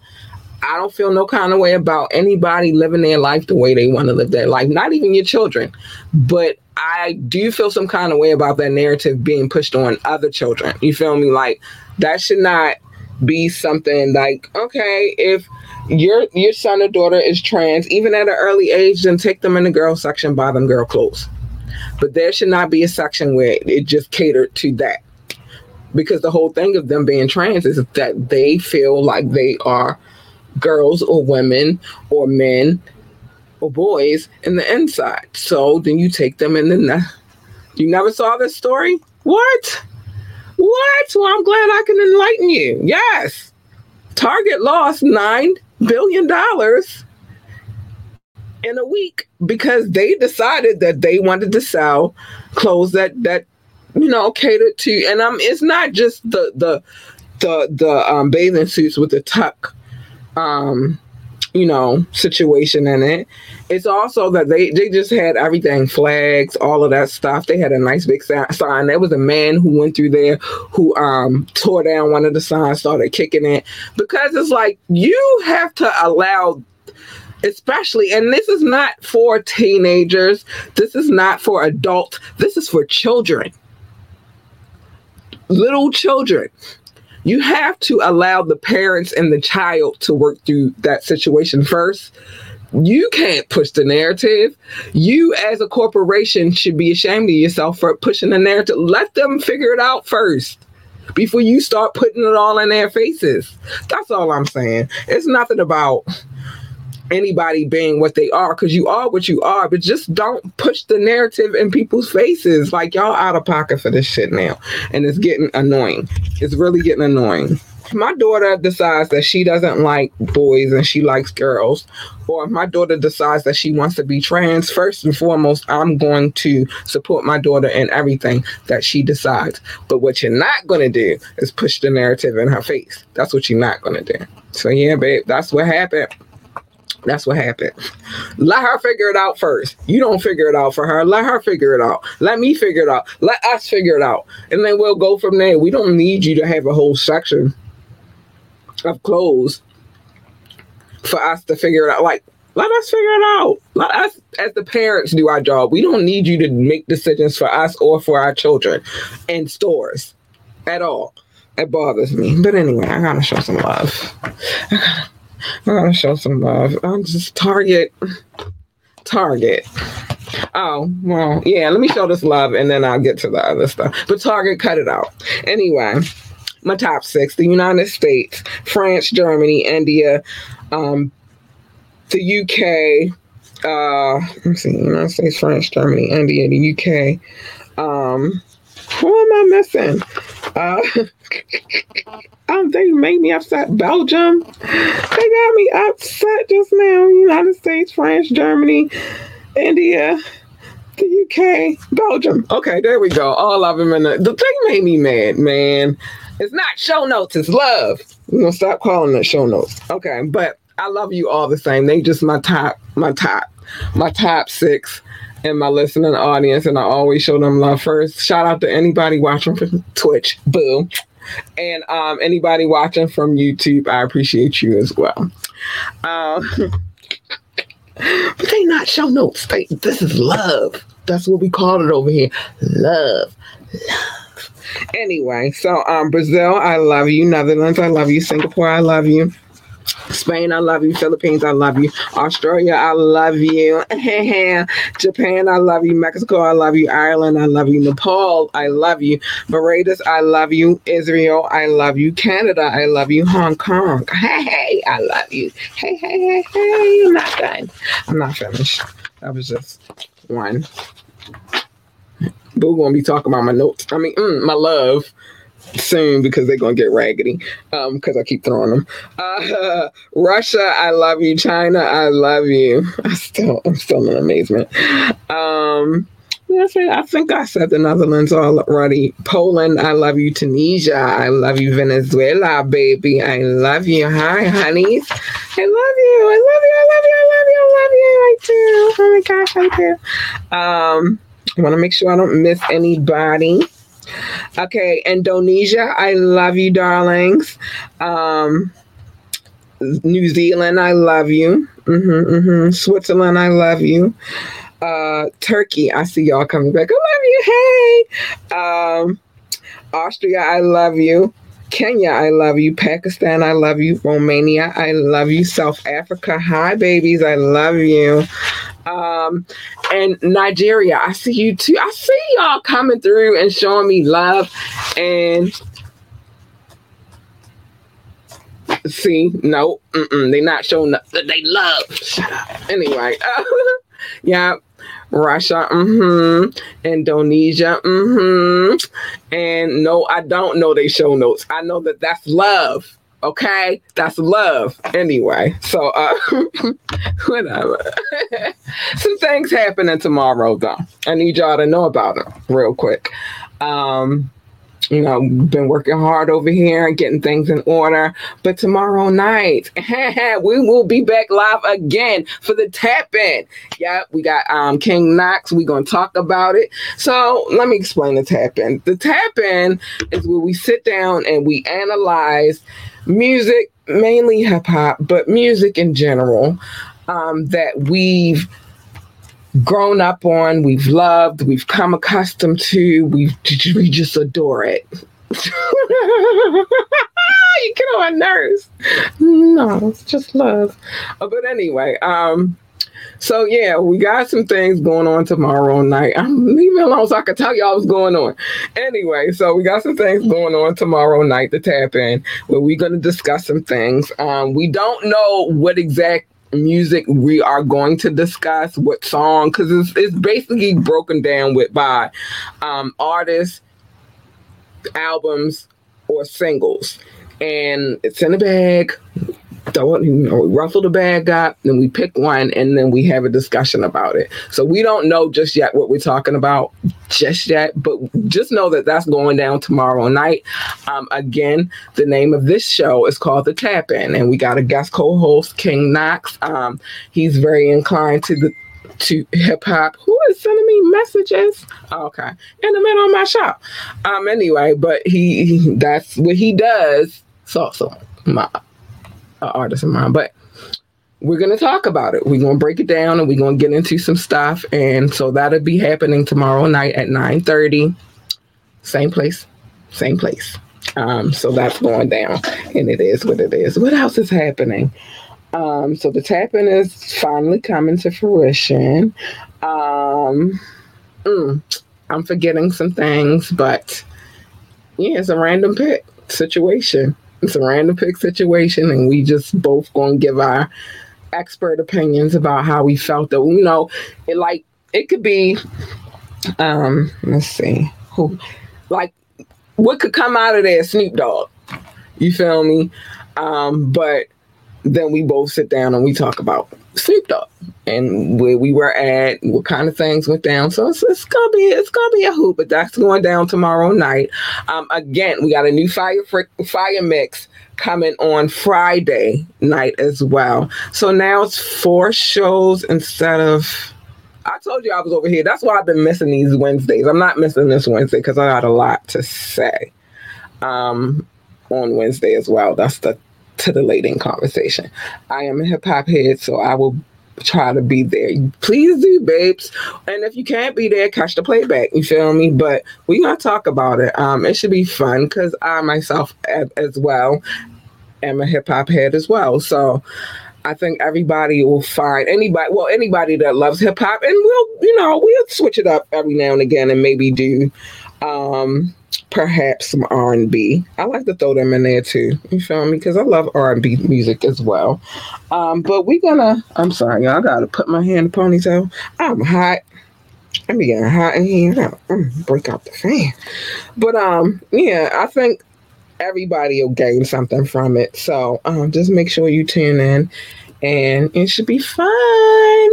I don't feel no kind of way about anybody living their life the way they want to live their life, not even your children. But I do feel some kind of way about that narrative being pushed on other children. You feel me? Like that should not be something like, okay, if your your son or daughter is trans, even at an early age, then take them in the girl section, buy them girl clothes. But there should not be a section where it just catered to that. Because the whole thing of them being trans is that they feel like they are girls or women or men or boys in the inside. So then you take them then the, you never saw this story? What? What? Well, I'm glad I can enlighten you. Yes. Target lost nine billion dollars in a week because they decided that they wanted to sell clothes that that you know catered to and um it's not just the the the the um bathing suits with the tuck um you know situation in it. It's also that they they just had everything flags all of that stuff. They had a nice big sign. There was a man who went through there who um tore down one of the signs started kicking it. Because it's like you have to allow especially and this is not for teenagers. This is not for adults. This is for children. Little children you have to allow the parents and the child to work through that situation first. You can't push the narrative. You, as a corporation, should be ashamed of yourself for pushing the narrative. Let them figure it out first before you start putting it all in their faces. That's all I'm saying. It's nothing about anybody being what they are because you are what you are, but just don't push the narrative in people's faces. Like y'all out of pocket for this shit now. And it's getting annoying. It's really getting annoying. My daughter decides that she doesn't like boys and she likes girls, or if my daughter decides that she wants to be trans, first and foremost, I'm going to support my daughter in everything that she decides. But what you're not going to do is push the narrative in her face. That's what you're not going to do. So, yeah, babe, that's what happened. That's what happened. Let her figure it out first. You don't figure it out for her. Let her figure it out. Let me figure it out. Let us figure it out. And then we'll go from there. We don't need you to have a whole section of clothes for us to figure it out. Like, let us figure it out. Let us, as the parents, do our job. We don't need you to make decisions for us or for our children in stores at all. It bothers me. But anyway, I gotta show some love. I gotta show some love. I'm just Target. Target. Oh, well, yeah, let me show this love and then I'll get to the other stuff. But Target cut it out. Anyway, my top six the United States, France, Germany, India, um, the UK, uh, let's see, United States, France, Germany, India, the UK. Um, who am I missing? Uh, um, they made me upset. Belgium, they got me upset just now. United States, France, Germany, India, the UK, Belgium. Okay, there we go. All of them in the. The thing made me mad, man. It's not show notes. It's love. We're gonna stop calling it show notes. Okay, but I love you all the same. They just my top, my top, my top six and my listening audience, and I always show them love first. Shout out to anybody watching from Twitch, boo, and um, anybody watching from YouTube. I appreciate you as well. Um, <laughs> but they not show notes. They, this is love. That's what we call it over here. Love, love. Anyway, so um, Brazil, I love you. Netherlands, I love you. Singapore, I love you. Spain, I love you. Philippines, I love you. Australia, I love you. Japan, I love you. Mexico, I love you. Ireland, I love you. Nepal, I love you. Barbados, I love you. Israel, I love you. Canada, I love you. Hong Kong, hey, hey, I love you. Hey, hey, hey, hey, I'm not done. I'm not finished. That was just one. Boo gonna be talking about my notes. I mean, mm, my love soon because they're gonna get raggedy um because i keep throwing them uh, russia i love you china i love you i still i'm still in amazement um? I think I said the Netherlands already. Poland, I love you. Tunisia, I love you. Venezuela, baby, I love you. Hi, honeys. I love you. I love you. I love you. I love you. I love you. I do. Oh my gosh, I do. Um, I want to make sure I don't miss anybody. Okay, Indonesia, I love you, darlings. Um, New Zealand, I love you. Mm-hmm, mm-hmm. Switzerland, I love you. Uh, Turkey, I see y'all coming back. I love you. Hey. Um, Austria, I love you. Kenya, I love you. Pakistan, I love you. Romania, I love you. South Africa, hi, babies, I love you. Um, and Nigeria, I see you too. I see y'all coming through and showing me love. And see, no, they not showing up. They love. Shut up. Anyway, <laughs> yeah, Russia, mm-hmm, Indonesia, mm-hmm, and no, I don't know they show notes. I know that that's love. Okay, that's love. Anyway, so uh, <laughs> whatever. <laughs> Some things happening tomorrow, though. I need y'all to know about them real quick. Um, you know, been working hard over here getting things in order. But tomorrow night, <laughs> we will be back live again for the tap in. Yeah, we got um, King Knox. We're going to talk about it. So let me explain the tap in. The tap in is where we sit down and we analyze music, mainly hip hop, but music in general um, that we've grown up on, we've loved, we've come accustomed to, we we just adore it. <laughs> you get on my nerves. No, it's just love. Uh, but anyway, um, so yeah, we got some things going on tomorrow night. I'm leaving alone so I can tell y'all what's going on. Anyway, so we got some things going on tomorrow night to tap in where we're gonna discuss some things. Um, we don't know what exact music we are going to discuss, what song, because it's, it's basically broken down with by um, artists, albums, or singles. And it's in the bag. It, you know, ruffle the bag up, then we pick one, and then we have a discussion about it. So we don't know just yet what we're talking about just yet, but just know that that's going down tomorrow night. Um, again, the name of this show is called The Tap In, and we got a guest co-host, King Knox. Um, he's very inclined to the to hip hop. Who is sending me messages? Okay, in the middle of my shop. Um, anyway, but he, he that's what he does. It's also uh, artist of mine, but we're going to talk about it. We're going to break it down and we're going to get into some stuff. And so that'll be happening tomorrow night at 9.30. Same place, same place. Um, so that's going down and it is what it is. What else is happening? Um, so the tapping is finally coming to fruition. Um, mm, I'm forgetting some things, but yeah, it's a random pick situation. It's a random pick situation, and we just both gonna give our expert opinions about how we felt that you know it like it could be um let's see who like what could come out of there snoop dogg you feel me? Um but then we both sit down and we talk about snoop dogg and where we were at what kind of things went down so it's, it's gonna be it's gonna be a hoop but that's going down tomorrow night um again we got a new fire fire mix coming on Friday night as well. So now it's four shows instead of. I told you I was over here. That's why I've been missing these Wednesdays. I'm not missing this Wednesday because I got a lot to say um, on Wednesday as well. That's the titillating conversation. I am a hip hop head, so I will try to be there. Please do, babes. And if you can't be there, catch the playback. You feel me? But we're gonna talk about it. Um, it should be fun because I myself as well am a hip hop head as well. So I think everybody will find anybody, well, anybody that loves hip hop, and we'll, you know, we'll switch it up every now and again, and maybe do um, perhaps some R and B. I like to throw them in there too. You feel me? Because I love R and B music as well. Um, but we're gonna. I'm sorry, y'all. I gotta put my hand in the ponytail. I'm hot. I'm getting hot in here. Mm, break out the fan. But um, yeah, I think everybody will gain something from it. So um, just make sure you tune in, and it should be fun.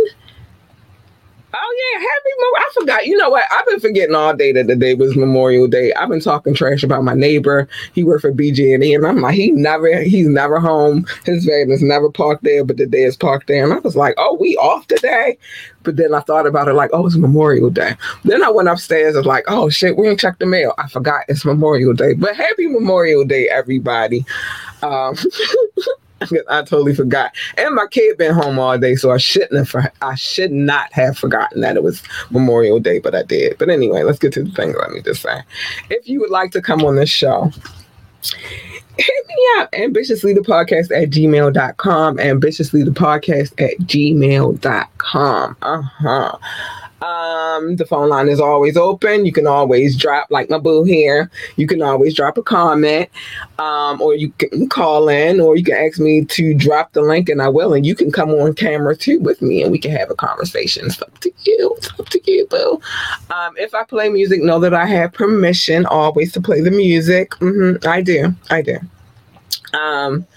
Oh yeah, happy Memorial. I forgot. You know what? I've been forgetting all day that the day was Memorial Day. I've been talking trash about my neighbor. He worked for BG&E, and I'm like, he never, he's never home. His van is never parked there, but the day is parked there. And I was like, oh, we off today. But then I thought about it like, oh, it's Memorial Day. Then I went upstairs and like, oh shit, we didn't check the mail. I forgot it's Memorial Day. But happy Memorial Day, everybody. Um, <laughs> I totally forgot. And my kid been home all day, so I shouldn't have. I should not have forgotten that it was Memorial Day, but I did. But anyway, let's get to the thing. Let me just say, if you would like to come on this show, hit me up ambitiously the podcast at gmail.com ambitiously the podcast at gmail.com uh-huh um, the phone line is always open. You can always drop, like my boo here, you can always drop a comment, um, or you can call in, or you can ask me to drop the link, and I will. And you can come on camera too with me, and we can have a conversation. It's up to you. It's up to you, boo. Um, if I play music, know that I have permission always to play the music. Mm-hmm, I do. I do. Um,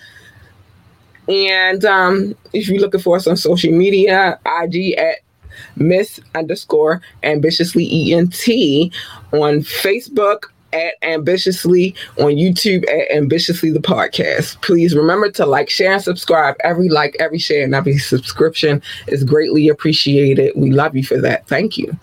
and um, if you're looking for us on social media, IG at Miss underscore ambitiously ENT on Facebook at ambitiously on YouTube at ambitiously the podcast. Please remember to like, share, and subscribe. Every like, every share, and every subscription is greatly appreciated. We love you for that. Thank you.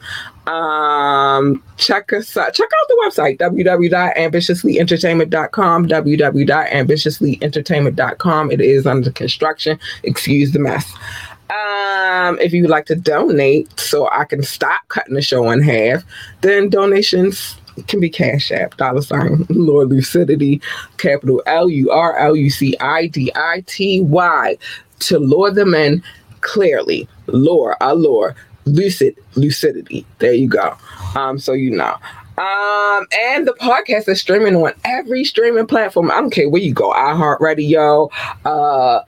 Um, check us out. Check out the website www.ambitiouslyentertainment.com. www.ambitiouslyentertainment.com. It is under construction. Excuse the mess. Um, if you would like to donate so I can stop cutting the show in half, then donations can be Cash App, dollar sign, <laughs> Lord Lucidity, capital L U R L U C I D I T Y, to lure them in clearly. Lure, allure, lucid, lucidity. There you go. Um, so you know. Um, and the podcast is streaming on every streaming platform. I don't care where you go, iHeartRadio, uh,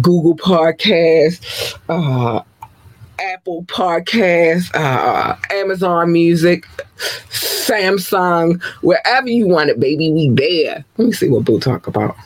Google Podcast, uh, Apple Podcast, uh, Amazon Music, Samsung, wherever you want it, baby, we there. Let me see what Boo talk about.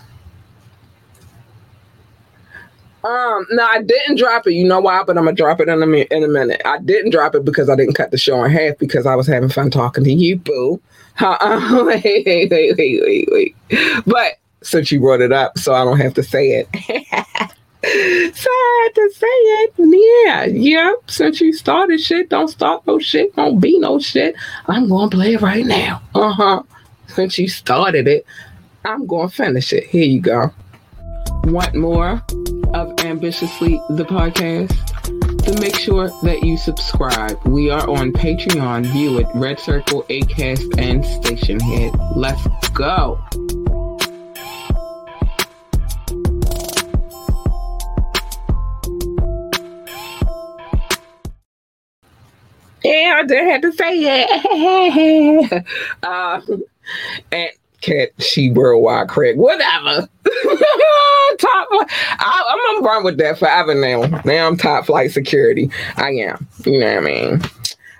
Um, no, I didn't drop it. You know why? But I'm gonna drop it in a mi- in a minute. I didn't drop it because I didn't cut the show in half because I was having fun talking to you, Boo. Uh-uh. <laughs> wait, wait, wait, wait, wait, wait. But since you brought it up, so I don't have to say it. <laughs> so I had to say it. Yeah, yeah. Since you started shit, don't start no shit, don't be no shit. I'm gonna play it right now. Uh huh. Since you started it, I'm gonna finish it. Here you go. Want more of Ambitiously the podcast? Then make sure that you subscribe. We are on Patreon, View It, Red Circle, Acast, and Stationhead. Let's go. Yeah, I did have to say it. <laughs> uh, and cat, she worldwide Craig, whatever. <laughs> top, I, I'm gonna run with that forever now. Now I'm top flight security. I am. You know what I mean?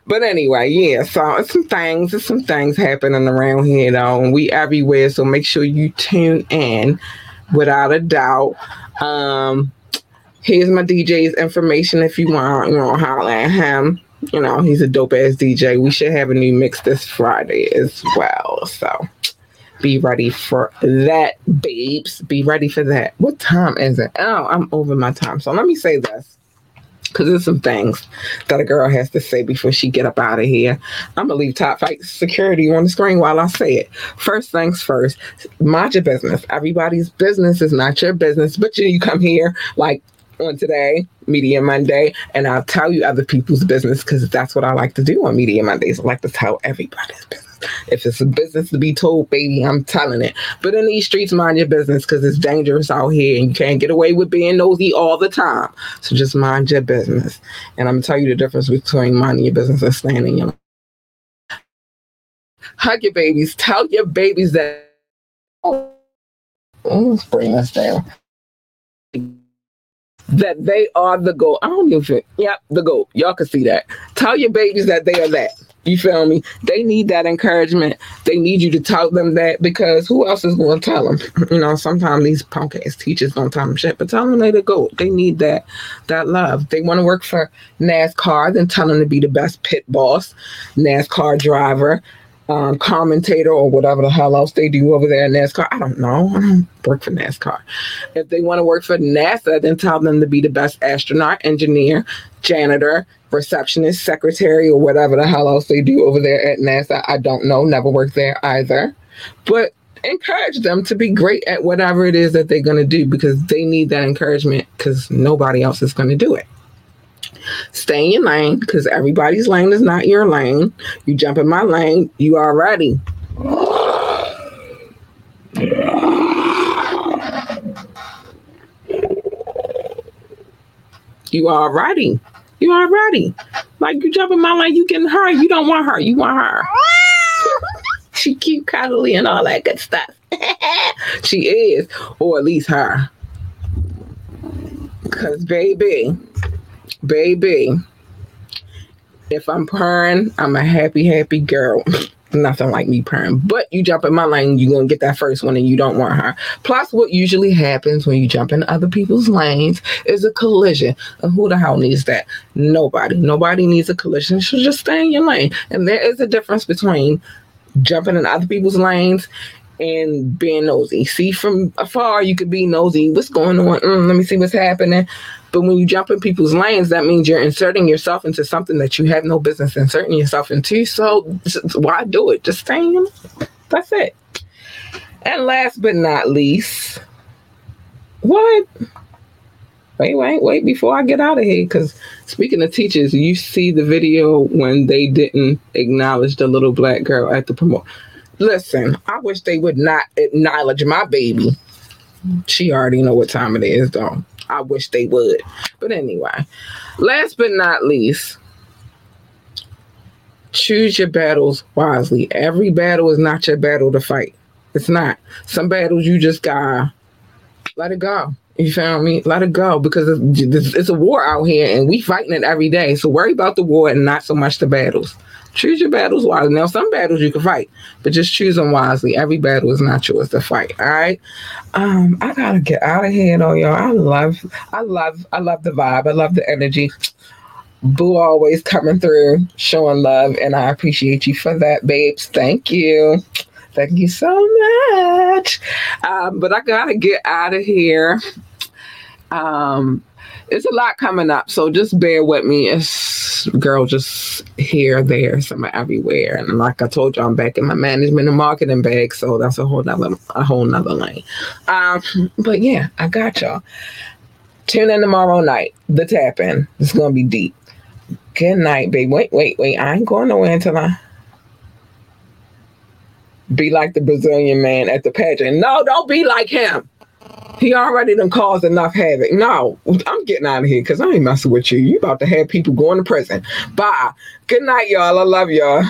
But anyway, yeah, so it's some things, there's some things happening around here though, and we everywhere. So make sure you tune in without a doubt. Um, here's my DJ's information if you want, you know, holler at him. You know, he's a dope ass DJ. We should have a new mix this Friday as well. So be ready for that, babes. Be ready for that. What time is it? Oh, I'm over my time. So let me say this. Cause there's some things that a girl has to say before she get up out of here. I'm gonna leave top flight security on the screen while I say it. First things first, mind your business. Everybody's business is not your business, but you, you come here like on today, Media Monday, and I'll tell you other people's business because that's what I like to do on Media Mondays. I like to tell everybody's business. If it's a business to be told, baby, I'm telling it. But in these streets, mind your business because it's dangerous out here and you can't get away with being nosy all the time. So just mind your business. And I'm going to tell you the difference between minding your business and standing your Hug your babies. Tell your babies that. Oh, bring this down that they are the goal. I don't give a Yep, the goal. Y'all can see that. Tell your babies that they are that. You feel me? They need that encouragement. They need you to tell them that because who else is going to tell them? <laughs> You know, sometimes these punk ass teachers don't tell them shit, but tell them they the go. They need that that love. They want to work for NASCAR, then tell them to be the best pit boss, NASCAR driver, um, commentator, or whatever the hell else they do over there in NASCAR. I don't know. I don't work for NASCAR. If they want to work for NASA, then tell them to be the best astronaut, engineer, janitor, receptionist, secretary, or whatever the hell else they do over there at NASA. I don't know, never worked there either. But encourage them to be great at whatever it is that they're going to do because they need that encouragement because nobody else is going to do it. Stay in your lane because everybody's lane is not your lane. You jump in my lane, you are ready. You are ready. You are ready. Like you jump in my lane, you getting her. You don't want her. You want her. <laughs> she cute, cuddly, and all that good stuff. <laughs> she is, or at least her. Cause baby, baby, if I'm purring, I'm a happy, happy girl. <laughs> Nothing like me purring. But you jump in my lane, you're gonna get that first one and you don't want her. Plus, what usually happens when you jump in other people's lanes is a collision. And who the hell needs that? Nobody. Nobody needs a collision. So just stay in your lane. And there is a difference between jumping in other people's lanes and being nosy. See, from afar, you could be nosy. What's going on? Mm, let me see what's happening. But when you jump in people's lanes, that means you're inserting yourself into something that you have no business inserting yourself into. So why do it? Just stay in. That's it. And last but not least, what? Wait, wait, wait before I get out of here. Because speaking of teachers, you see the video when they didn't acknowledge the little black girl at the promote. Listen, I wish they would not acknowledge my baby. She already know what time it is, though. I wish they would. But anyway, last but not least, choose your battles wisely. Every battle is not your battle to fight. It's not. Some battles you just gotta let it go. You feel me? Let it go because it's, it's a war out here and we fighting it every day. So worry about the war and not so much the battles. Choose your battles wisely. Now, some battles you can fight, but just choose them wisely. Every battle is not yours to fight. All right. Um, I gotta get out of here though, y'all. I love, I love, I love the vibe. I love the energy. Boo always coming through, showing love, and I appreciate you for that, babes. Thank you. Thank you so much. Um, but I gotta get out of here. Um, it's a lot coming up, so just bear with me. It's girl just here, there, somewhere everywhere. And like I told you, I'm back in my management and marketing bag, so that's a whole nother a whole nother lane. Um, but yeah, I got y'all. Tune in tomorrow night. The tap in. It's gonna be deep. Good night, babe. Wait, wait, wait. I ain't going nowhere until I be like the Brazilian man at the pageant. No, don't be like him. He already done caused enough havoc. No, I'm getting out of here because I ain't messing with you. You about to have people going to prison. Bye. Good night, y'all. I love y'all.